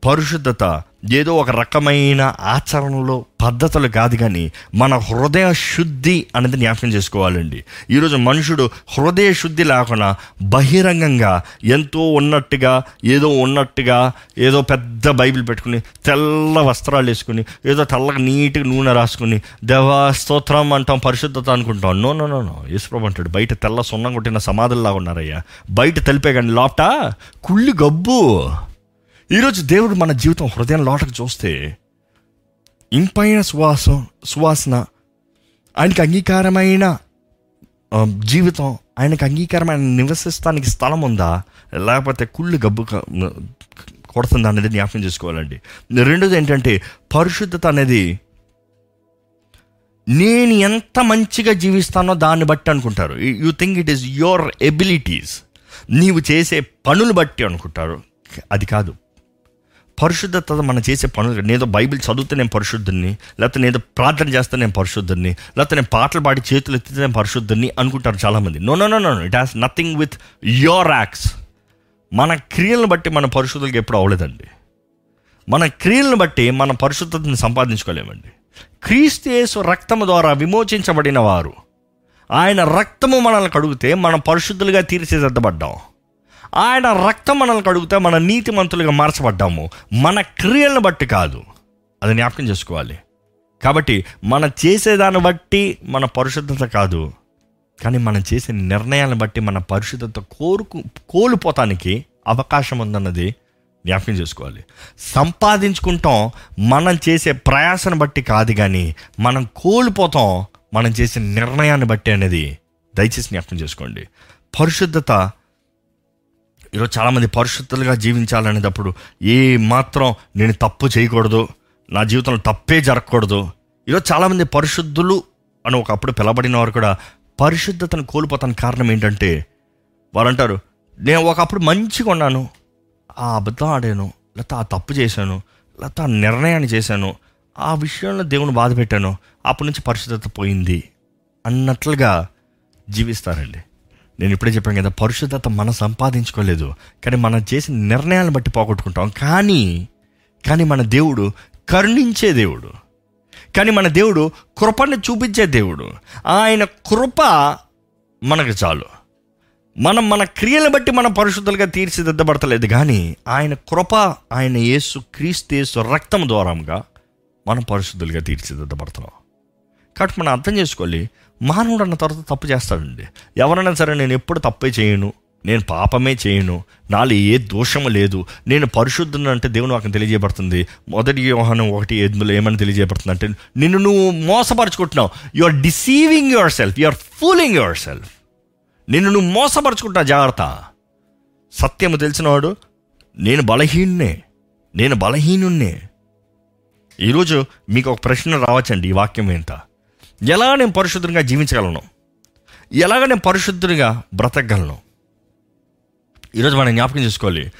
పరిశుద్ధత ఏదో ఒక రకమైన ఆచరణలో పద్ధతులు కాదు కానీ మన హృదయ శుద్ధి అనేది జ్ఞాపకం చేసుకోవాలండి. ఈరోజు మనుషుడు హృదయ శుద్ధి లేకుండా బహిరంగంగా ఎంతో ఉన్నట్టుగా ఏదో ఉన్నట్టుగా ఏదో పెద్ద బైబిల్ పెట్టుకుని తెల్ల వస్త్రాలు వేసుకుని ఏదో తెల్లగా నీట్గా నూనె రాసుకుని దేవా స్తోత్రం అంటాం పరిశుద్ధత అనుకుంటాం. No no no no. యేసుప్రభు అంటాడు బయట తెల్ల సున్నం కొట్టిన సమాధుల్లాగా ఉన్నారయ్యా. బయట తెలిపే కానీ లోపట కుళ్ళి గబ్బు. ఈరోజు దేవుడు మన జీవితం హృదయం లోటకు చూస్తే ఇంపైన సువాసం సువాసన ఆయనకి అంగీకారమైన జీవితం ఆయనకి అంగీకారమైన నివసిస్తానికి స్థలం ఉందా? లేకపోతే కుళ్ళు గబ్బు కొడుతుందా అనేది జ్ఞాపకం చేసుకోవాలండి. రెండోది ఏంటంటే పరిశుద్ధత అనేది నేను ఎంత మంచిగా జీవిస్తానో దాన్ని బట్టి అనుకుంటారు. You think it is your abilities నీవు చేసే పనులు బట్టి అనుకుంటారు. అది కాదు. పరిశుద్ధత మనం చేసే పనులు నేదో బైబిల్ చదివితే నేను పరిశుద్ధుని లేకపోతే నేను ప్రార్థన చేస్తే నేను పరిశుద్ధుని లేకపోతే నేను పాటలు పాడి చేతులు ఎత్తితే నేను పరిశుద్ధుని అనుకుంటారు చాలామంది. No no no no it has nothing with your acts మన క్రియలను బట్టి మన పరిశుద్ధులకు ఎప్పుడు అవ్వలేదండి. మన క్రియలను బట్టి మన పరిశుద్ధతను సంపాదించుకోలేమండి. క్రీస్తు రక్తం రక్తము ద్వారా విమోచించబడిన వారు. ఆయన రక్తము మనల్ని కడుగుతే మనం పరిశుద్ధులుగా తీర్చిదిద్దబడ్డాం. ఆయన రక్తం మనల్ని కడుగుతే మన నీతి మంతులుగా మార్చబడ్డాము. మన క్రియలను బట్టి కాదు. అది జ్ఞాపకం చేసుకోవాలి. కాబట్టి మన చేసేదాన్ని బట్టి మన పరిశుద్ధత కాదు. కానీ మనం చేసే నిర్ణయాలను బట్టి మన పరిశుద్ధత కోరుకు కోల్పోతానికి అవకాశం ఉందన్నది జ్ఞాపకం చేసుకోవాలి. సంపాదించుకుంటాం మనం చేసే ప్రయాసను బట్టి కాదు కానీ మనం కోల్పోతాం మనం చేసే నిర్ణయాన్ని బట్టి అనేది దయచేసి జ్ఞాపకం చేసుకోండి. పరిశుద్ధత ఈరోజు చాలామంది పరిశుద్ధులుగా జీవించాలనేటప్పుడు ఏ మాత్రం నేను తప్పు చేయకూడదు నా జీవితంలో తప్పే జరగకూడదు. ఈరోజు చాలామంది పరిశుద్ధులు అని ఒకప్పుడు పిలబడిన వారు కూడా పరిశుద్ధతను కోల్పోతానికి కారణం ఏంటంటే వారు అంటారు నేను ఒకప్పుడు మంచిగా ఉన్నాను ఆ అబద్ధం ఆడాను లేకపోతే ఆ తప్పు చేశాను లేకపోతే ఆ నిర్ణయాన్ని చేశాను ఆ విషయంలో దేవుని బాధ పెట్టాను అప్పటి నుంచి పరిశుద్ధత పోయింది అన్నట్లుగా జీవిస్తారండి. నేను ఇప్పుడే చెప్పాను కదా పరిశుద్ధత మనం సంపాదించుకోలేదు కానీ మనం చేసిన నిర్ణయాలను బట్టి పోగొట్టుకుంటాం. కానీ కానీ మన దేవుడు కరుణించే దేవుడు. కానీ మన దేవుడు కృపను చూపించే దేవుడు. ఆయన కృప మనకు చాలు. మనం మన క్రియలను బట్టి మనం పరిశుద్ధులుగా తీర్చిదిద్దబడతలేదు కానీ ఆయన కృప ఆయన యేసు క్రీస్తు రక్తం ద్వారంగా మనం పరిశుద్ధులుగా తీర్చిదిద్దబడతాం కాబట్టి మనం అర్థం చేసుకోవాలి మానవుడు అన్న తర్వాత తప్పు చేస్తాడండి. ఎవరైనా సరే నేను ఎప్పుడు తప్పే చేయను. నేను పాపమే చేయను. నాలో ఏ దోషము లేదు. నేను పరిశుద్ధుని అంటే దేవుని వాకి తెలియజేయబడుతుంది. మొదటి వ్యవహారం ఒకటి ఎనిమిదిలో ఏమని తెలియజేయబడుతుంది అంటే నిన్ను నువ్వు మోసపరుచుకుంటున్నావు. You are deceiving yourself you are fooling yourself నిన్ను నువ్వు మోసపరుచుకుంటా జాగ్రత్త. సత్యము తెలిసినవాడు నేను బలహీనునే. నేను బలహీనున్నే. ఈరోజు మీకు ఒక ప్రశ్న రావచ్చండి ఈ వాక్యం ఏంట ఎలా నేను పరిశుద్ధంగా జీవించగలను? ఎలాగ నేను పరిశుద్ధుడిగా బ్రతకగలను? ఈరోజు మనం జ్ఞాపకం చేసుకోవాలి.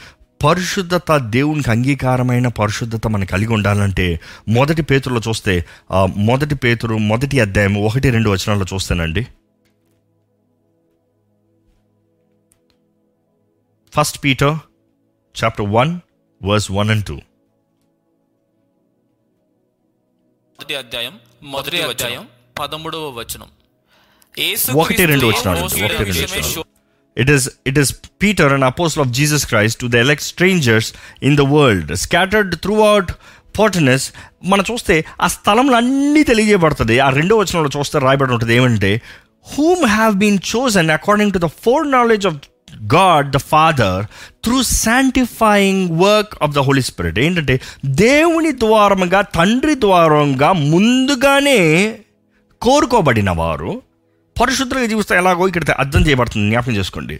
పరిశుద్ధత దేవునికి అంగీకారమైన పరిశుద్ధత మనం కలిగి ఉండాలంటే మొదటి పేతుల్లో చూస్తే మొదటి పేతురు మొదటి అధ్యాయం ఒకటి రెండు వచనాల్లో చూస్తానండి. First Peter chapter one verse one and two మొదటి అధ్యాయం మొదటి అధ్యాయం పదమూడవ వచనం. ఒకటి రెండు వచనాలు అండి, ఒకటి రెండు వచనాలు. It is, it is Peter, an apostle of Jesus Christ, to the elect strangers in the world, scattered throughout. మనం చూస్తే ఆ స్థలంలో అన్నీ తెలియజేయబడుతుంది. ఆ రెండో వచనంలో చూస్తే రాయబడి ఉంటుంది ఏమంటే whom have been chosen according to the foreknowledge of God the Father through sanctifying work of the Holy Spirit ఏంటంటే దేవుని ద్వారముగా తండ్రి ద్వారంగా ముందుగానే కోరుకోబడిన వారు పరిశుద్ధంగా జీవిస్తే ఎలాగో ఇక్కడ అర్థం చేయబడుతుంది జ్ఞాపకం చేసుకోండి.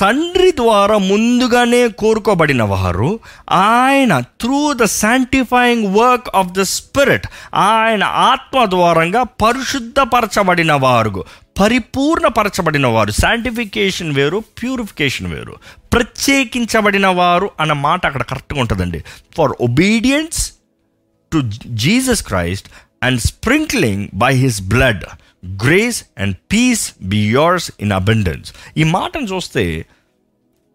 తండ్రి ద్వారా ముందుగానే కోరుకోబడిన వారు ఆయన through the sanctifying work of the Spirit ఆయన ఆత్మ ద్వారంగా పరిశుద్ధపరచబడిన వారు పరిపూర్ణపరచబడిన వారు శాంటిఫికేషన్ వేరు ప్యూరిఫికేషన్ వేరు ప్రత్యేకించబడిన వారు అన్న మాట అక్కడ కరెక్ట్గా ఉంటుందండి. For obedience to Jesus Christ and sprinkling by his blood grace and peace be yours in abundance ఈ మాటను చూస్తే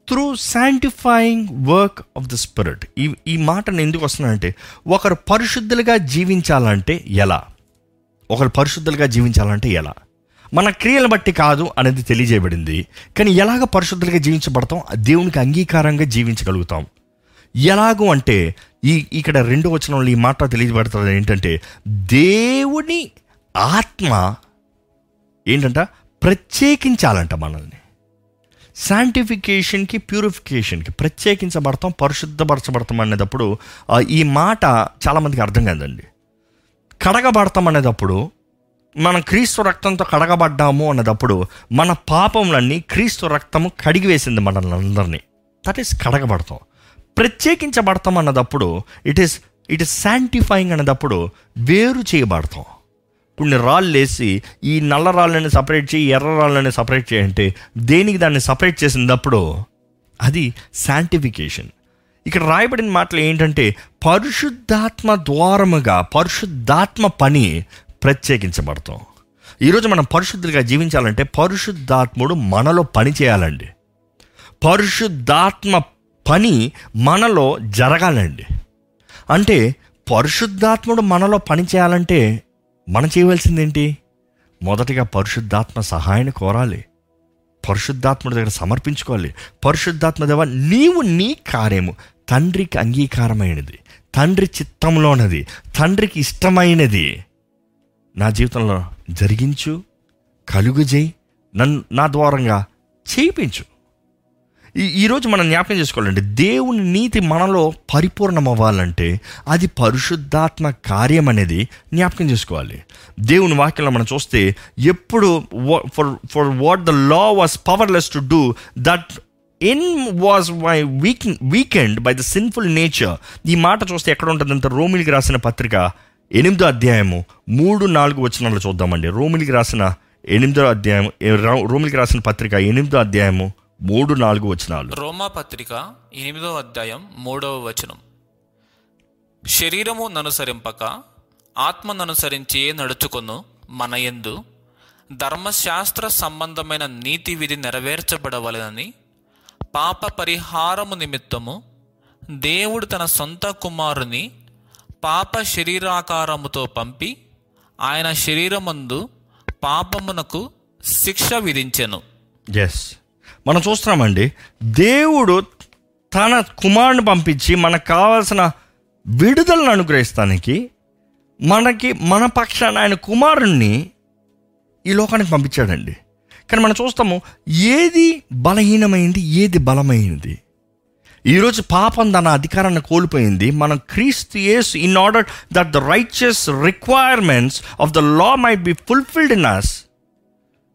through sanctifying work of the Spirit ఈ ఈ మాటను ఎందుకు వస్తున్నానంటే ఒకరు పరిశుద్ధులుగా జీవించాలంటే ఎలా? ఒకరు పరిశుద్ధులుగా జీవించాలంటే ఎలా? మన క్రియలు బట్టి కాదు అనేది తెలియజేయబడింది. కానీ ఎలాగ పరిశుద్ధులుగా జీవించబడతాం? దేవునికి అంగీకారంగా జీవించగలుగుతాం. ఎలాగూ అంటే ఈ ఇక్కడ రెండు వచనంలో ఈ మాట తెలియబడుతుంది ఏంటంటే దేవుని ఆత్మ ఏంటంట? ప్రత్యేకించాలంట మనల్ని. శాంటిఫికేషన్కి ప్యూరిఫికేషన్కి ప్రత్యేకించబడతాం పరిశుద్ధపరచబడతాం అనేటప్పుడు ఈ మాట చాలామందికి అర్థం కాదండి. కడగబడతాం అనేటప్పుడు మనం క్రీస్తు రక్తంతో కడగబడ్డాము అన్నదప్పుడు మన పాపములన్నీ క్రీస్తు రక్తము కడిగి వేసింది మనల్ని అందరినీ. దట్ ఈస్ కడగబడతాం. ప్రత్యేకించబడతాం అన్నదప్పుడు it is it is sanctifying అన్నదప్పుడు వేరు చేయబడతాం. కొన్ని రాళ్ళు వేసి ఈ నల్ల రాళ్ళని సపరేట్ చేయి ఎర్ర రాళ్ళని సపరేట్ చేయంటే దేనికి దాన్ని సపరేట్ చేసినప్పుడు అది శాంటిఫికేషన్ ఇక్కడ రాయబడిన మాటలు ఏంటంటే పరిశుద్ధాత్మ ద్వారముగా పరిశుద్ధాత్మ పని ప్రత్యేకించబడతాం. ఈరోజు మనం పరిశుద్ధులుగా జీవించాలంటే పరిశుద్ధాత్ముడు మనలో పని చేయాలండి. పరిశుద్ధాత్మ పని మనలో జరగాలండి. అంటే పరిశుద్ధాత్ముడు మనలో పని చేయాలంటే మనం చేయవలసిందేంటి? మొదటిగా పరిశుద్ధాత్మ సహాయాన్ని కోరాలి. పరిశుద్ధాత్ముడి దగ్గర సమర్పించుకోవాలి. పరిశుద్ధాత్మ దేవ నీవు నీ కార్యము తండ్రికి అంగీకారమైనది. తండ్రి చిత్తంలోనది. తండ్రికి ఇష్టమైనది. నా జీవితంలో జరిగించు కలుగుజేయి నన్ను నా ద్వారంగా చేయించు. ఈ ఈరోజు మనం జ్ఞాపకం చేసుకోవాలంటే దేవుని నీతి మనలో పరిపూర్ణం అవ్వాలంటే అది పరిశుద్ధాత్మ కార్యం అనేది జ్ఞాపకం చేసుకోవాలి. దేవుని వాక్యంలో మనం చూస్తే ఎప్పుడు for for what the law was powerless to do that in was my weak weakened by the sinful nature ఈ మాట చూస్తే ఎక్కడ ఉంటుందంటే రోమిలికి రాసిన పత్రిక ఎనిమిదో అధ్యాయము మూడు నాలుగు వచనాలు చూద్దామండి. రోమిలికి రాసిన ఎనిమిదో అధ్యాయం రోమిలికి రాసిన పత్రిక ఎనిమిదో అధ్యాయము మూడు నాలుగు వచనాలు. రోమా పత్రిక ఎనిమిదో అధ్యాయం మూడవ వచనం. శరీరము ననుసరింపక ఆత్మననుసరించి నడుచుకొను మన యందు. ధర్మశాస్త్ర సంబంధమైన నీతి విధి నెరవేర్చబడవలెనని పాప పరిహారము నిమిత్తము దేవుడు తన సొంత కుమారుని పాప శరీరాకారముతో పంపి ఆయన శరీరమందు పాపమునకు శిక్ష విధించెను. ఎస్ మనం చూస్తున్నామండి దేవుడు తన కుమారుని పంపించి మనకు కావాల్సిన విడుదలను అనుగ్రహిస్తానికి మనకి మన పక్షాన ఆయన కుమారుణ్ణి ఈ లోకానికి పంపించాడండి. కానీ మనం చూస్తాము ఏది బలహీనమైంది ఏది బలమైంది? ఈరోజు పాపం తన అధికారాన్ని కోల్పోయింది. మనం క్రీస్తు యేసు in order that the righteous requirements of the law might be fulfilled in us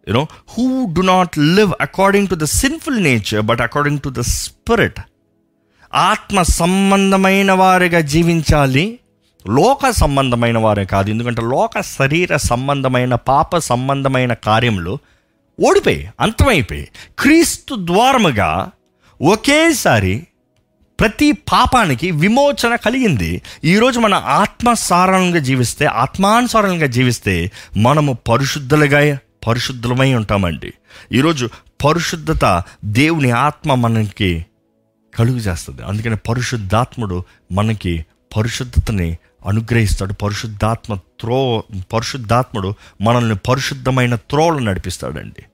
you know, who do not live according to the sinful nature, but according to the spirit. ఆత్మ సంబంధమైన వారిగా జీవించాలి లోక సంబంధమైన వారే కాదు ఎందుకంటే లోక శరీర సంబంధమైన పాప సంబంధమైన కార్యములు ఓడిపోయి అంతమైపోయి క్రీస్తు ద్వారముగా ఒకేసారి ప్రతి పాపానికి విమోచన కలిగింది ఈరోజు మన ఆత్మసారంగా జీవిస్తే ఆత్మానుసారంగా జీవిస్తే మనము పరిశుద్ధులుగా పరిశుద్ధులమై ఉంటామండి. ఈరోజు పరిశుద్ధత దేవుని ఆత్మ మనకి కలుగు చేస్తుంది. అందుకని పరిశుద్ధాత్ముడు మనకి పరిశుద్ధతని అనుగ్రహిస్తాడు. పరిశుద్ధాత్మ త్రో పరిశుద్ధాత్ముడు మనల్ని పరిశుద్ధమైన త్రోవలు నడిపిస్తాడండి.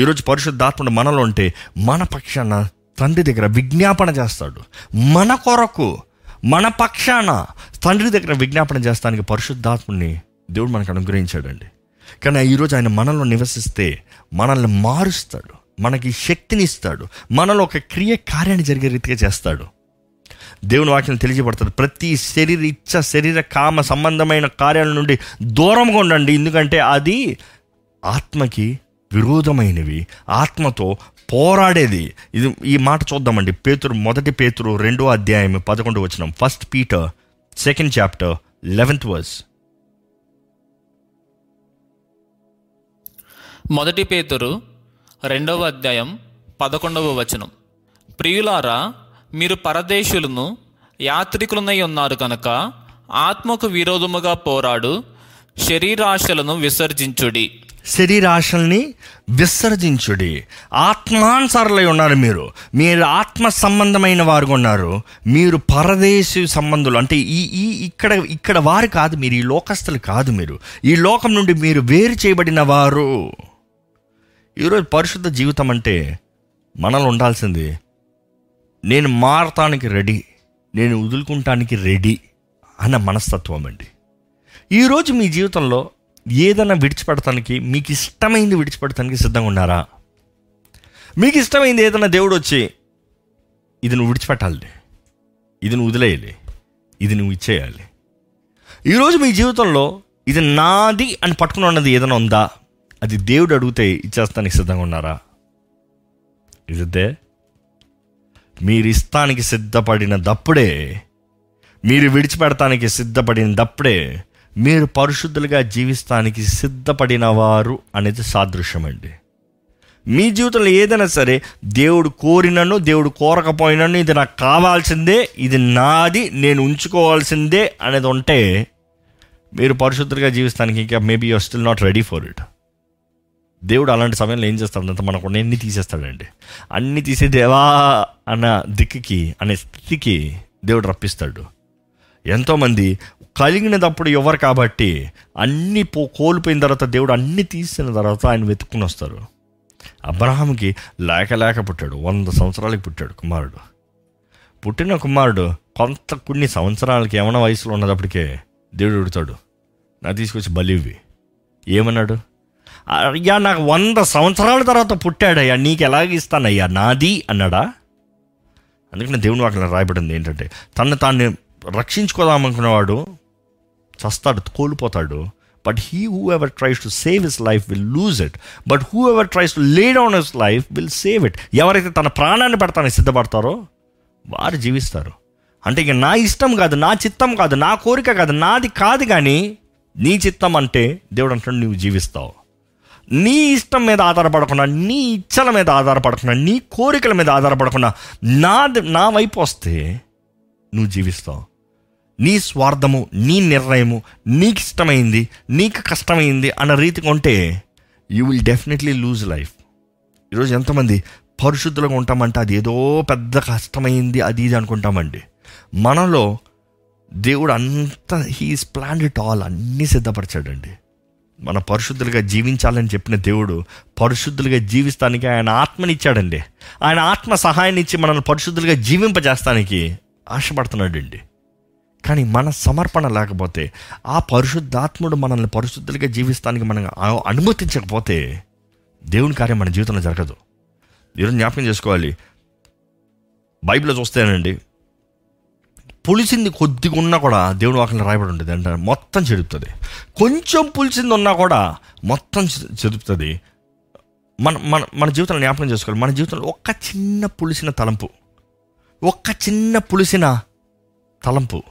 ఈరోజు పరిశుద్ధాత్ముడు మనలో ఉంటే మన పక్షాన తండ్రి దగ్గర విజ్ఞాపన చేస్తాడు. మన కొరకు మన పక్షాన తండ్రి దగ్గర విజ్ఞాపన చేస్తానికి పరిశుద్ధాత్ముడిని దేవుడు మనకు అనుగ్రహించాడండి. కానీ ఈరోజు ఆయన మనలో నివసిస్తే మనల్ని మారుస్తాడు. మనకి శక్తిని ఇస్తాడు. మనలో ఒక క్రియ కార్యాన్ని జరిగే రీతిగా చేస్తాడు. దేవుని వాక్యం తెలియజేయబడుతుంది. ప్రతి శరీర ఇచ్చ శరీర కామ సంబంధమైన కార్యాల నుండి దూరంగా ఉండండి. ఎందుకంటే అది ఆత్మకి విరోధమైనవి. ఆత్మతో పోరాడేది. ఇది ఈ మాట చూద్దామండి. పేతురు మొదటి పేతురు రెండో అధ్యాయం పదకొండు వచ్చిన first Peter second chapter eleventh verse మొదటి పేతురు రెండవ అధ్యాయం పదకొండవ వచనం. ప్రియులారా మీరు పరదేశులను యాత్రికులనై ఉన్నారు కనుక ఆత్మకు విరోధముగా పోరాడు శరీరాశలను విసర్జించుడి. శరీరాశల్ని విసర్జించుడి. ఆత్మానుసారులై ఉన్నారు మీరు. మీరు ఆత్మ సంబంధమైన వారు ఉన్నారు. మీరు పరదేశి సంబంధులు. అంటే ఈ ఈ ఇక్కడ ఇక్కడ వారు కాదు మీరు ఈ లోకస్తులు కాదు మీరు. ఈ లోకం నుండి మీరు వేరు చేయబడిన వారు. ఈరోజు పరిశుద్ధ జీవితం అంటే మనలో ఉండాల్సింది నేను మారటానికి రెడీ నేను వదులుకుంటానికి రెడీ అన్న మనస్తత్వం అండి. ఈరోజు మీ జీవితంలో ఏదైనా విడిచిపెడతానికి మీకు ఇష్టమైంది విడిచిపెడతానికి సిద్ధంగా ఉన్నారా? మీకు ఇష్టమైంది ఏదైనా దేవుడు వచ్చి ఇది నువ్వు విడిచిపెట్టాలి ఇది నువ్వు వదిలేయాలి ఇది నువ్వు ఇచ్చేయాలి. ఈరోజు మీ జీవితంలో ఇది నాది అని పట్టుకుని ఉన్నది ఏదైనా ఉందా? అది దేవుడు అడిగితే ఇచ్చేస్తానికి సిద్ధంగా ఉన్నారా? ఇదే మీరు ఇస్తానికి సిద్ధపడిన దప్పుడే మీరు విడిచిపెడతానికి సిద్ధపడిన దప్పుడే మీరు పరిశుద్ధులుగా జీవిస్తానికి సిద్ధపడిన వారు అనేది సాదృశ్యం అండి మీ జీవితంలో ఏదైనా సరే దేవుడు కోరినను దేవుడు కోరకపోయినను ఇది నాకు కావాల్సిందే ఇది నాది నేను ఉంచుకోవాల్సిందే అనేది ఉంటే మీరు పరిశుద్ధులుగా జీవిస్తానికి ఇంకా maybe you're still not ready for it దేవుడు అలాంటి సమయంలో ఏం చేస్తాడంటే మనకు అన్ని తీసేస్తాడండి. అన్ని తీసే దేవా అన్న దిక్కుకి అనే స్థితికి దేవుడు రప్పిస్తాడు. ఎంతోమంది కలిగినప్పుడు ఎవరు కాబట్టి అన్ని పో కోల్పోయిన తర్వాత దేవుడు అన్ని తీసిన తర్వాత ఆయన వెతుక్కుని వస్తారు. అబ్రహాంకి లేక లేక పుట్టాడు. వంద సంవత్సరాలకి పుట్టాడు కుమారుడు. పుట్టిన కుమారుడు కొంత కొన్ని సంవత్సరాలకి ఏమైనా వయసులో ఉన్నదప్పటికే దేవుడు ఉడతాడు నా తీసుకొచ్చి బలివి ఏమన్నాడు? అయ్యా నాకు వంద సంవత్సరాల తర్వాత పుట్టాడయ్యా నీకు ఎలాగ ఇస్తానయ్యా నాది అన్నాడా? అందుకని దేవుని వాటిలో రాయబడింది ఏంటంటే తను తాన్ని రక్షించుకోదామనుకున్నవాడు చస్తాడు కోల్పోతాడు but he whoever tries to save his life will lose it but whoever tries to lay down his life will save it ఎవరైతే తన ప్రాణాన్ని పెడతానికి సిద్ధపడతారో వారు జీవిస్తారు. అంటే ఇక నా ఇష్టం కాదు నా చిత్తం కాదు నా కోరిక కాదు నాది కాదు కానీ నీ చిత్తం అంటే దేవుడు అంటాడు నువ్వు జీవిస్తావు. నీ ఇష్టం మీద ఆధారపడకుండా నీ ఇచ్చల మీద ఆధారపడకుండా నీ కోరికల మీద ఆధారపడకుండా నా నా వైపు వస్తే నువ్వు జీవిస్తావు. నీ స్వార్థము నీ నిర్ణయము నీకు ఇష్టమైంది నీకు కష్టమైంది అన్న రీతిగా ఉంటే you will definitely lose life ఈరోజు ఎంతమంది పరిశుద్ధులుగా ఉంటామంటే అది ఏదో పెద్ద కష్టమైంది అది ఇది అనుకుంటామండి. మనలో దేవుడు అంత హీఈస్ ప్లాన్ ఇట్ ఆల్ అన్నీ సిద్ధపరిచాడండి. మన పరిశుద్ధులుగా జీవించాలని చెప్పిన దేవుడు పరిశుద్ధులుగా జీవిస్తానికి ఆయన ఆత్మనిచ్చాడండి. ఆయన ఆత్మ సహాయాన్ని ఇచ్చి మనల్ని పరిశుద్ధులుగా జీవింపజేస్తానికి ఆశపడుతున్నాడండి. కానీ మన సమర్పణ లేకపోతే ఆ పరిశుద్ధాత్ముడు మనల్ని పరిశుద్ధులుగా జీవిస్తానికి మనం అనుమతించకపోతే దేవుని కార్యం మన జీవితంలో జరగదు. ఈరోజు జ్ఞాపకం చేసుకోవాలి. బైబిల్లో చూస్తేనండి పులిసింది కొద్దిగా ఉన్నా కూడా దేవుడు వాటిని రాయబడి ఉంటుంది. అంటే మొత్తం చెడుపుతుంది. కొంచెం పులిసింది ఉన్నా కూడా మొత్తం చెడుపుతుంది. చెదుపుతుంది మన మన మన జీవితంలో జ్ఞాపకం చేసుకోవాలి. మన జీవితంలో ఒక్క చిన్న పులిసిన తలంపు. ఒక్క చిన్న పులిసిన తలంపు.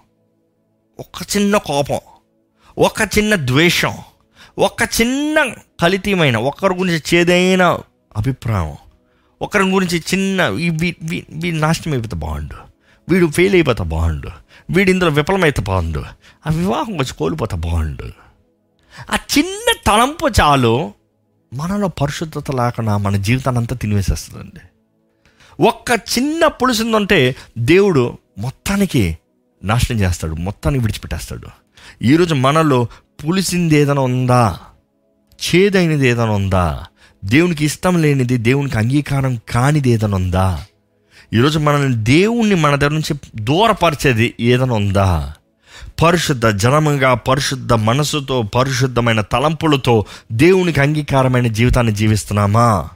ఒక్క చిన్న కోపం. ఒక చిన్న ద్వేషం. ఒక చిన్న కలితీమైన ఒకరి గురించి చేదైన అభిప్రాయం. ఒకరి గురించి చిన్న ఈ- వీ- వీ- నాశనం అయిపోతే బాగుండు. వీడు ఫెయిల్ అయిపోతే బాగుండు వీడు ఇందులో విఫలమైతే బాగుండు ఆ వివాహం వచ్చి కోల్పోతా బాగుండు ఆ చిన్న తలంపు చాలు మనలో పరిశుద్ధత లేకుండా మన జీవితాన్ని అంతా తినివేసేస్తుందండి. ఒక్క చిన్న పులుసుందంటే దేవుడు మొత్తానికి నాశనం చేస్తాడు మొత్తాన్ని విడిచిపెట్టేస్తాడు. ఈరోజు మనలో పులిసింది ఏదైనా ఉందా? చేదైనది ఏదైనా ఉందా? దేవునికి ఇష్టం లేనిది దేవునికి అంగీకారం కానిది ఏదైనా ఉందా? ఈరోజు మనల్ని దేవుణ్ణి మన దగ్గర నుంచి దూరపరిచేది ఏదైనా ఉందా? పరిశుద్ధ జనముగా పరిశుద్ధ మనసుతో పరిశుద్ధమైన తలంపులతో దేవునికి అంగీకారమైన జీవితాన్ని జీవిస్తున్నామా?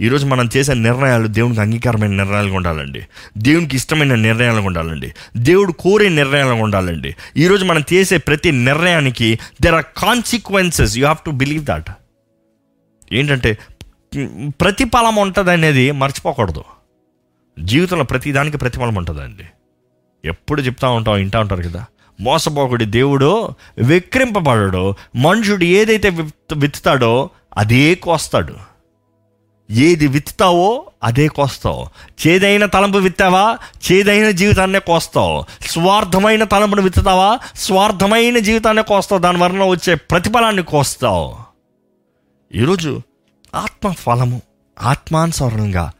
ఈరోజు మనం చేసే నిర్ణయాలు దేవునికి అంగీకారమైన నిర్ణయాలుగా ఉండాలండి. దేవునికి ఇష్టమైన నిర్ణయాలుగా ఉండాలండి. దేవుడు కోరే నిర్ణయాలుగా ఉండాలండి. ఈరోజు మనం చేసే ప్రతి నిర్ణయానికి there are consequences you have to believe that ఏంటంటే ప్రతిఫలం ఉంటుంది అనేది మర్చిపోకూడదు. జీవితంలో ప్రతిదానికి ప్రతిఫలం ఉంటుందండి. ఎప్పుడు చెప్తా ఉంటాం వింటా ఉంటారు కదా. మోసపోకుడి దేవుడు విక్రింపబడడు మనుషుడు ఏదైతే విత్ విత్తుతాడో అదే కోస్తాడు. ఏది విత్తుతావో అదే కోస్తావు. చేదైన తలంపు విత్తావా? చేదైన జీవితాన్నే కోస్తావు. స్వార్థమైన తలంపును విత్తుతావా? స్వార్థమైన జీవితాన్నే కోస్తావు. దాని వలన వచ్చే ప్రతిఫలాన్ని కోస్తావు. ఈరోజు ఆత్మ ఫలము ఆత్మానుసారంగా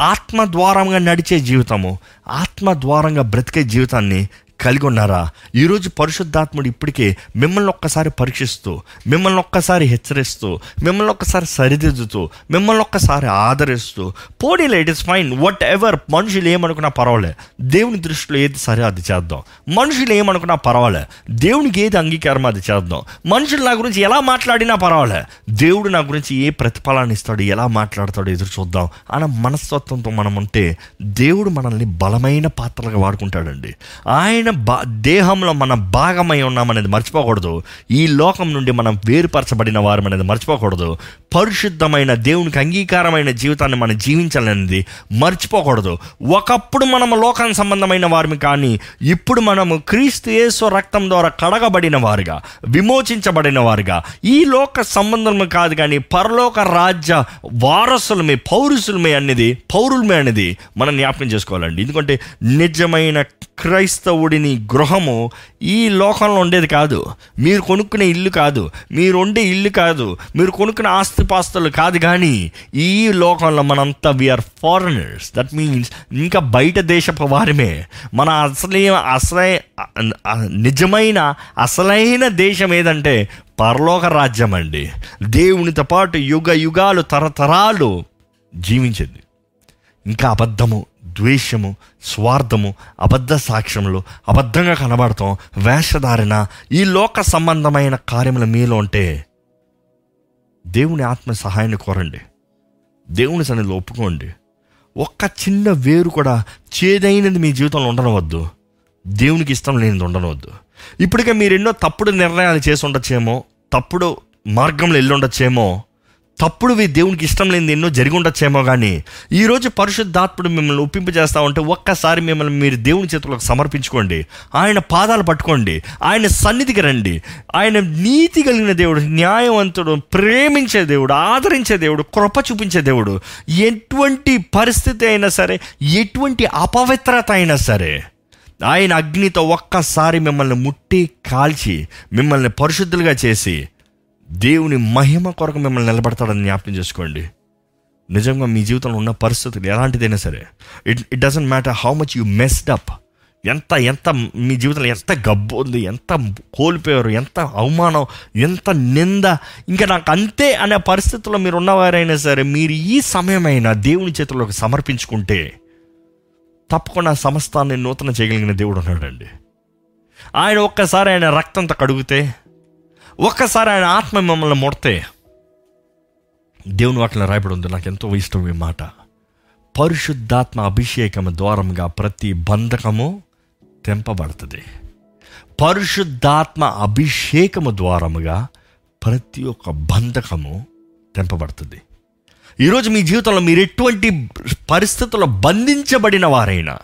ఆత్మ ద్వారంగా నడిచే జీవితము ఆత్మ ద్వారంగా బ్రతికే జీవితాన్ని కలిగి ఉన్నారా? ఈరోజు పరిశుద్ధాత్ముడు ఇప్పటికే మిమ్మల్ని ఒక్కసారి పరీక్షిస్తూ మిమ్మల్ని ఒక్కసారి హెచ్చరిస్తూ మిమ్మల్ని ఒక్కసారి సరిదిద్దుతూ మిమ్మల్ని ఒక్కసారి ఆదరిస్తూ పోనీలే it is fine whatever మనుషులు ఏమనుకున్నా పర్వాలే. దేవుని దృష్టిలో ఏది సరే అది చేద్దాం. మనుషులు ఏమనుకున్నా పర్వాలే. దేవునికి ఏది అంగీకారం అది చేద్దాం. మనుషులు నా గురించి ఎలా మాట్లాడినా పర్వాలే. దేవుడు నా గురించి ఏ ప్రతిఫలాన్ని ఇస్తాడు ఎలా మాట్లాడతాడో ఎదురు చూద్దాం. అన్న మనస్తత్వంతో మనం ఉంటే దేవుడు మనల్ని బలమైన పాత్రలుగా వాడుకుంటాడండి. ఆయన బా దేహంలో మన భాగమై ఉన్నామనేది మర్చిపోకూడదు. ఈ లోకం నుండి మనం వేరుపరచబడిన వారం అనేది మర్చిపోకూడదు. పరిశుద్ధమైన దేవునికి అంగీకారమైన జీవితాన్ని మనం జీవించాలనేది మర్చిపోకూడదు. ఒకప్పుడు మనము లోకానికి సంబంధమైన వారిని కానీ ఇప్పుడు మనము క్రీస్తు యేసు రక్తం ద్వారా కడగబడిన వారుగా విమోచించబడిన వారుగా ఈ లోక సంబంధం కాదు కానీ పరలోక రాజ్య వారసులమే పౌరుషులమే అనేది పౌరులమే అనేది మనం జ్ఞాపకం చేసుకోవాలండి. ఎందుకంటే నిజమైన క్రైస్తవుడిని గృహము ఈ లోకంలో ఉండేది కాదు. మీరు కొనుక్కునే ఇల్లు కాదు. మీరు ఉండే ఇల్లు కాదు. మీరు కొనుక్కునే ఆస్తిపాస్తులు కాదు కానీ ఈ లోకంలో మనంతా వీఆర్ ఫారినర్స్ దట్ మీన్స్ ఇంకా బయట దేశపు వారిమే. మన అసలే అసలై నిజమైన అసలైన దేశం ఏదంటే పరలోక రాజ్యం అండి. దేవునితో పాటు యుగ యుగాలు తరతరాలు జీవించింది. ఇంకా అబద్ధము ద్వేషము స్వార్థము అబద్ధ సాక్ష్యములు అబద్ధంగా కనబడతాం వేషధారణ ఈ లోక సంబంధమైన కార్యముల మీలో ఉంటే దేవుని ఆత్మ సహాయాన్ని కోరండి. దేవుని సన్నిధిలో ఒప్పుకోండి. ఒక్క చిన్న వేరు కూడా చేదైనది మీ జీవితంలో ఉండనవద్దు. దేవునికి ఇష్టం లేనిది ఉండనవద్దు. ఇప్పటికే మీరు ఎన్నో తప్పుడు నిర్ణయాలు చేసి ఉండొచ్చేమో తప్పుడు మార్గంలో వెళ్ళి ఉండొచ్చేమో తప్పుడువి దేవునికి ఇష్టం లేనిది ఎన్నో జరిగి ఉండొచ్చేమో కానీ ఈరోజు పరిశుద్ధాత్ముడు మిమ్మల్ని ఒప్పింపజేస్తా ఉంటే ఒక్కసారి మిమ్మల్ని మీరు దేవుని చేతులకు సమర్పించుకోండి. ఆయన పాదాలు పట్టుకోండి. ఆయన సన్నిధికి రండి. ఆయన నీతి కలిగిన దేవుడు న్యాయవంతుడు ప్రేమించే దేవుడు ఆదరించే దేవుడు కృప చూపించే దేవుడు. ఎటువంటి పరిస్థితి అయినా సరే ఎటువంటి అపవిత్రత అయినా సరే ఆయన అగ్నితో ఒక్కసారి మిమ్మల్ని ముట్టి కాల్చి మిమ్మల్ని పరిశుద్ధులుగా చేసి దేవుని మహిమ కొరకు మిమ్మల్ని నిలబడతాడని జ్ఞాపకం చేసుకోండి. నిజంగా మీ జీవితంలో ఉన్న పరిస్థితులు ఎలాంటిదైనా సరే it it doesn't matter how much you messed up ఎంత ఎంత మీ జీవితంలో ఎంత గబ్బు ఉంది ఎంత కోల్పోయారు ఎంత అవమానం ఎంత నింద ఇంకా నాకు అంతే అనే పరిస్థితుల్లో మీరు ఉన్నవారైనా సరే మీరు ఈ సమయమైనా దేవుని చేతుల్లోకి సమర్పించుకుంటే తప్పకుండా సమస్తాన్ని నూతన చేయగలిగిన దేవుడు ఉన్నాడండి. ఆయన ఒక్కసారి ఆయన రక్తంతో కడుగుతే ఒక్కసారి ఆయన ఆత్మ మమ్మల్ని ముడితే దేవుని వాటిని రాయబడి ఉంది. నాకు ఎంతో ఇష్టం ఈ మాట. పరిశుద్ధాత్మ అభిషేకము ద్వారంగా ప్రతి బంధకము తెంపబడుతుంది. పరిశుద్ధాత్మ అభిషేకము ద్వారముగా ప్రతి ఒక్క బంధకము తెంపబడుతుంది. ఈరోజు మీ జీవితంలో మీరు ఎటువంటి పరిస్థితుల్లో బంధించబడిన వారైనా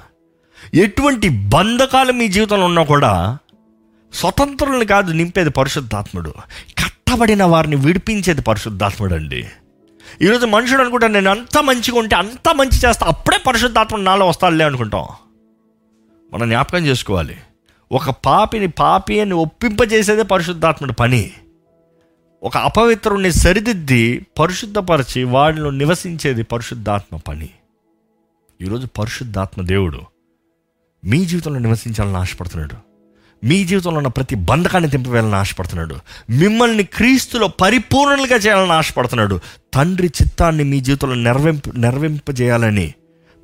ఎటువంటి బంధకాలు మీ జీవితంలో ఉన్నా కూడా స్వతంత్రులను కాదు నింపేది పరిశుద్ధాత్ముడు. కట్టబడిన వారిని విడిపించేది పరిశుద్ధాత్ముడు అండి ఈరోజు మనుషుడు అనుకుంటా నేను అంత మంచిగా ఉంటే అంత మంచి చేస్తా అప్పుడే పరిశుద్ధాత్ముడు నాలో వస్తాడులే అనుకుంటాం. మనం జ్ఞాపకం చేసుకోవాలి. ఒక పాపిని పాపి అని ఒప్పింపజేసేదే పరిశుద్ధాత్ముడి పని. ఒక అపవిత్రుడిని సరిదిద్ది పరిశుద్ధపరిచి వాడిలో నివసించేది పరిశుద్ధాత్మ పని. ఈరోజు పరిశుద్ధాత్మ దేవుడు మీ జీవితంలో నివసించాలని ఆశపడుతున్నాడు. మీ జీవితంలో ఉన్న ప్రతి బంధకాన్ని తెంపివేయాలని ఆశపడుతున్నాడు. మిమ్మల్ని క్రీస్తులో పరిపూర్ణలుగా చేయాలని ఆశపడుతున్నాడు. తండ్రి చిత్తాన్ని మీ జీవితంలో నెరవేంప నెరవేంపజేయాలని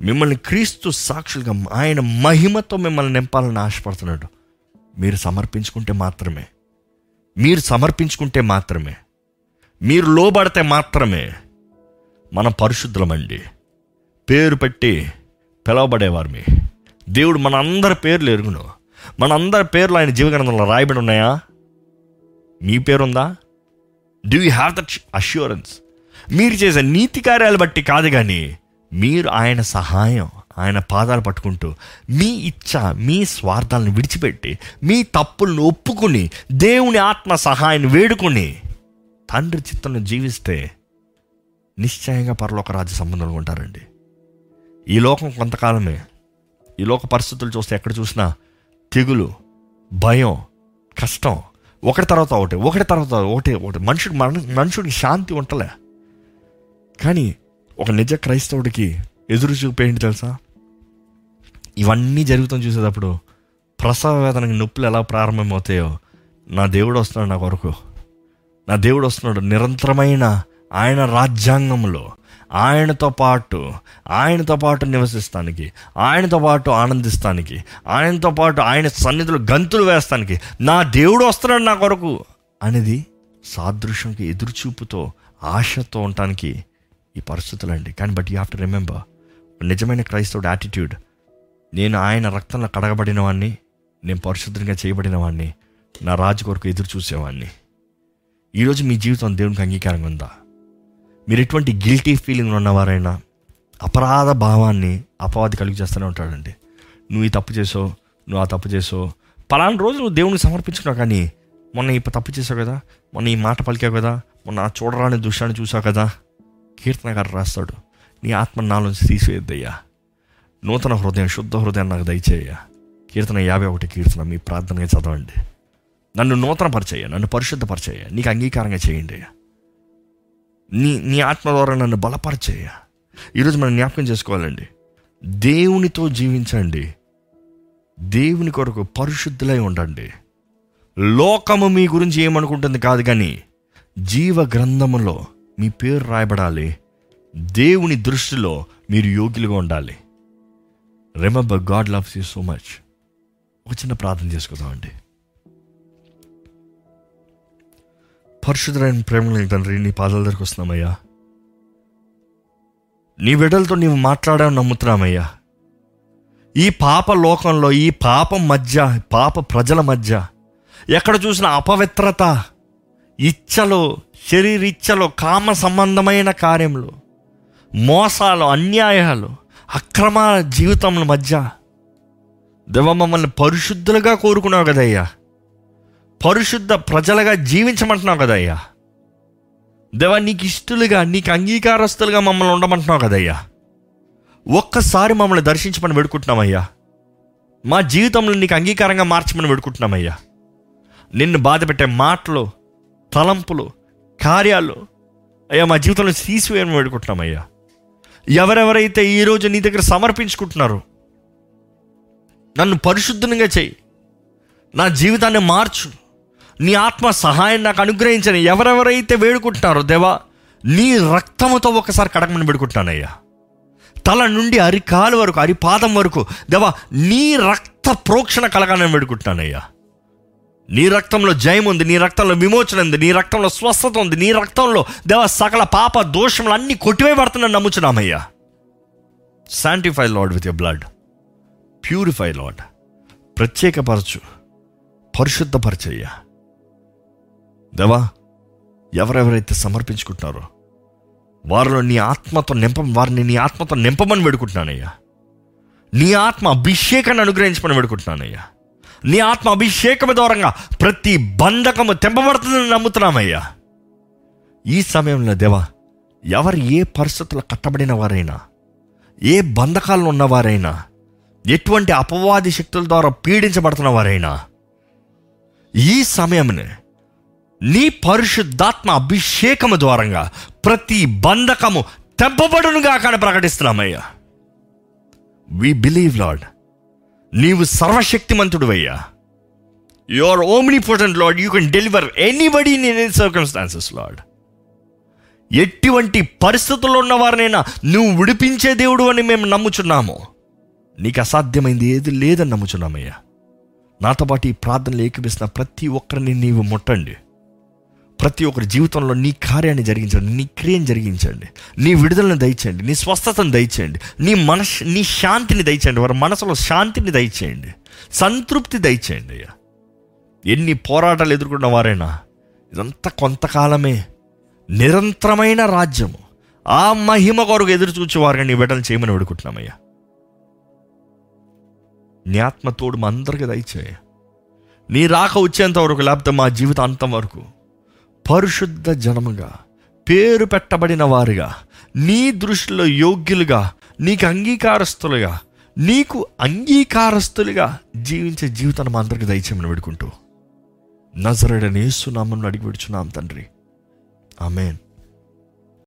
మిమ్మల్ని క్రీస్తు సాక్షులుగా ఆయన మహిమతో మిమ్మల్ని నింపాలని ఆశపడుతున్నాడు. మీరు సమర్పించుకుంటే మాత్రమే. మీరు సమర్పించుకుంటే మాత్రమే. మీరు లోబడితే మాత్రమే. మనం పరిశుద్ధులమండి. పేరు పెట్టి పిలవబడేవారు దేవుడు మన అందరి పేర్లు ఎరుగును. మన అందరి పేర్లు ఆయన జీవగ్రంథంలో రాయబడి ఉన్నాయా? మీ పేరుందా? Do you have that assurance మీరు చేసే నీతి కార్యాలు బట్టి కాదు కానీ మీరు ఆయన సహాయం ఆయన పాదాలు పట్టుకుంటూ మీ ఇచ్చ మీ స్వార్థాలను విడిచిపెట్టి మీ తప్పులను ఒప్పుకుని దేవుని ఆత్మ సహాయాన్ని వేడుకుని తండ్రి చిత్తంలో జీవిస్తే నిశ్చయంగా పరలోక రాజ్య సంబంధంలో ఉంటారండి. ఈ లోకం కొంతకాలమే. ఈ లోక పరిస్థితులు చూస్తే ఎక్కడ చూసినా తెగులు భయం కష్టం. ఒకటి తర్వాత ఒకటి ఒకటి తర్వాత ఒకటి ఒకటి. మనుషుడు మన మనుషుడికి శాంతి ఉంటలే. కానీ ఒక నిజ క్రైస్తవుడికి ఎదురు చూపేంటి తెలుసా? ఇవన్నీ జరుగుతాం చూసేటప్పుడు ప్రసవ వేదనకి నొప్పులు ఎలా ప్రారంభమవుతాయో నా దేవుడు వస్తున్నాడు నా కొరకు. నా దేవుడు వస్తున్నాడు నిరంతరమైన ఆయన రాజ్యాంగంలో. ఆయనతో పాటు ఆయనతో పాటు నివసిస్తానికి ఆయనతో పాటు ఆనందిస్తానికి ఆయనతో పాటు ఆయన సన్నిధిలో గంతులు వేస్తానికి నా దేవుడు వస్తున్నాడు నా కొరకు అనేది సాదృశ్యంకి ఎదురుచూపుతో ఆశతో ఉండటానికి ఈ పరిస్థితులు అండి. కానీ but you have to remember నిజమైన క్రైస్తవుడు యాటిట్యూడ్ నేను ఆయన రక్తంలో కడగబడిన వాడిని నేను పరిశుద్ధంగా చేయబడిన వాడిని నా రాజు కొరకు ఎదురు చూసేవాడిని ఈరోజు మీ జీవితం దేవునికి అంగీకారంగా ఉందా? మీరు ఎటువంటి గిల్టీ ఫీలింగ్ ఉన్నవారైనా అపరాధ భావాన్ని అపవాది కలిగి చేస్తూనే ఉంటాడండి. నువ్వు ఈ తప్పు చేసావు నువ్వు ఆ తప్పు చేసావు. పలానా రోజు నువ్వు దేవునికి సమర్పించుకున్నావు కానీ మొన్న ఈ తప్పు చేసావు కదా మొన్న ఈ మాట పలికావు కదా మొన్న ఆ చూడరాని దృశ్యాన్ని చూసావు కదా కీర్తనగారు రాస్తాడు నీ ఆత్మ నాలోంచి తీసివేద్దయ్యా నూతన హృదయం శుద్ధ హృదయం నాకు దయచేయ కీర్తన యాభై ఒకటి కీర్తన మీ ప్రార్థనగా చదవండి. నన్ను నూతన పరిచయ నన్ను పరిశుద్ధపరిచేయ నీకు అంగీకారంగా చేయండి అయ్యా. నీ నీ ఆత్మ ద్వారా నన్ను బలపరచేయ ఈరోజు మనం జ్ఞాపకం చేసుకోవాలండి. దేవునితో జీవించండి. దేవుని కొరకు పరిశుద్ధులై ఉండండి. లోకము మీ గురించి ఏమనుకుంటుంది కాదు కానీ జీవ గ్రంథములో మీ పేరు రాయబడాలి. దేవుని దృష్టిలో మీరు యోగ్యులుగా ఉండాలి. Remember God loves you so much ఒక చిన్న ప్రార్థన చేసుకుందామండి. పరిశుద్ధులైన ప్రేమ తండ్రి నీ పాదాల దగ్గరికి వస్తున్నామయ్యా. నీ బిడ్డలతో నీవు మాట్లాడావు నమ్ముతున్నామయ్యా. ఈ పాప లోకంలో ఈ పాపం మధ్య పాప ప్రజల మధ్య ఎక్కడ చూసిన అపవిత్రత ఇచ్చలు శరీరిచ్చలు కామ సంబంధమైన కార్యములు మోసాలు అన్యాయాలు అక్రమ జీవితముల మధ్య దేవ మమ్మల్ని పరిశుద్ధులుగా కోరుకున్నావు కదయ్యా. పరిశుద్ధ ప్రజలుగా జీవించమంటున్నావు కదయ్యా. దేవా నీకు ఇష్టలుగా నీకు అంగీకారస్తులుగా మమ్మల్ని ఉండమంటున్నావు కదయ్యా. ఒక్కసారి మమ్మల్ని దర్శించమని వేడుకుంటున్నామయ్యా. మా జీవితంలో నీకు అంగీకారంగా మార్చమని వేడుకుంటున్నామయ్యా. నిన్ను బాధ పెట్టే మాటలు తలంపులు కార్యాలు అయ్యా మా జీవితంలో తీసివేయమని వేడుకుంటున్నామయ్యా. ఎవరెవరైతే ఈరోజు నీ దగ్గర సమర్పించుకుంటున్నారో నన్ను పరిశుద్ధంగా చెయ్యి నా జీవితాన్ని మార్చు. నీ ఆత్మ సహాయం నాకు అనుగ్రహించని ఎవరెవరైతే వేడుకుంటున్నారో దేవా నీ రక్తముతో ఒకసారి కడగమని వేడుకుంటున్నానయ్యా. తల నుండి అరికాలు వరకు అరిపాదం వరకు దేవా నీ రక్త ప్రోక్షణ కలగాలని వేడుకుంటున్నానయ్యా. నీ రక్తంలో జయం ఉంది నీ రక్తంలో విమోచన ఉంది నీ రక్తంలో స్వస్థత ఉంది నీ రక్తంలో దేవ సకల పాప దోషములు అన్నీ కొట్టివేయబడుతున్నాను నమ్ముచున్నామయ్యా. Sanctify Lord with your blood purify Lord ప్రత్యేకపరచు. పరిశుద్ధపరచయ్యా. దేవా ఎవరెవరైతే సమర్పించుకుంటున్నారో వారిలో నీ ఆత్మతో నింప వారిని నీ ఆత్మతో నింపమని వేడుకుంటున్నానయ్యా. నీ ఆత్మ అభిషేకాన్ని అనుగ్రహించమని వేడుకుంటున్నానయ్యా. నీ ఆత్మ అభిషేకం దూరంగా ప్రతి బంధకము తెంపబడుతుందని నమ్ముతున్నామయ్యా. ఈ సమయంలో దేవా ఎవరు ఏ పరిస్థితుల్లో కట్టబడిన వారైనా ఏ బంధకాలను ఉన్నవారైనా ఎటువంటి అపవాది శక్తుల ద్వారా పీడించబడుతున్న వారైనా ఈ సమయమునే నీ పరిశుద్ధాత్మ అభిషేకము ద్వారంగా ప్రతి బంధకము తెంపబడునుగా కానీ ప్రకటిస్తున్నామయ్యా. వి బిలీవ్ లాడ్ నీవు సర్వశక్తిమంతుడు అయ్యా you are omnipotent Lord you can deliver anybody in any circumstances Lord ఎటువంటి పరిస్థితుల్లో ఉన్నవారినైనా నువ్వు విడిపించే దేవుడు అని మేము నమ్ముచున్నాము. నీకు అసాధ్యమైంది ఏది లేదని నమ్ముచున్నామయ్యా. నాతో పాటు ఈ ప్రార్థనలు ఏకపిస్తున్న ప్రతి ఒక్కరిని నీవు ముట్టండి. ప్రతి ఒక్కరి జీవితంలో నీ కార్యాన్ని జరిగించండి నీ క్రియను జరిగించండి నీ విడుదలను దయచేయండి నీ స్వస్థతను దయచేయండి నీ మనస్ నీ శాంతిని దయచేయండి వారి మనసులో శాంతిని దయచేయండి సంతృప్తి దయచేయండి అయ్యా. ఎన్ని పోరాటాలు ఎదుర్కొన్న వారైనా ఇదంతా కొంతకాలమే నిరంతరమైన రాజ్యము. ఆ మహిమ కొరకు ఎదురు చూచే వారిని నీ బిడ్డలు చేయమని వేడుకుంటున్నామయ్యా నీ ఆత్మ తోడు మా అందరికీ దయచేయ. నీ రాక వచ్చేంత వరకు లేకపోతే మా జీవితాంతం వరకు పరిశుద్ధ జనముగా పేరు పెట్టబడిన వారుగా నీ దృష్టిలో యోగ్యులుగా నీకు అంగీకారస్తులుగా నీకు అంగీకారస్తులుగా జీవించే జీవితాన్ని మా అందరికి దయచేయమని వేడుకుంటూ నజరడని అడిగి విడుచున్నాం తండ్రి. ఆమెన్.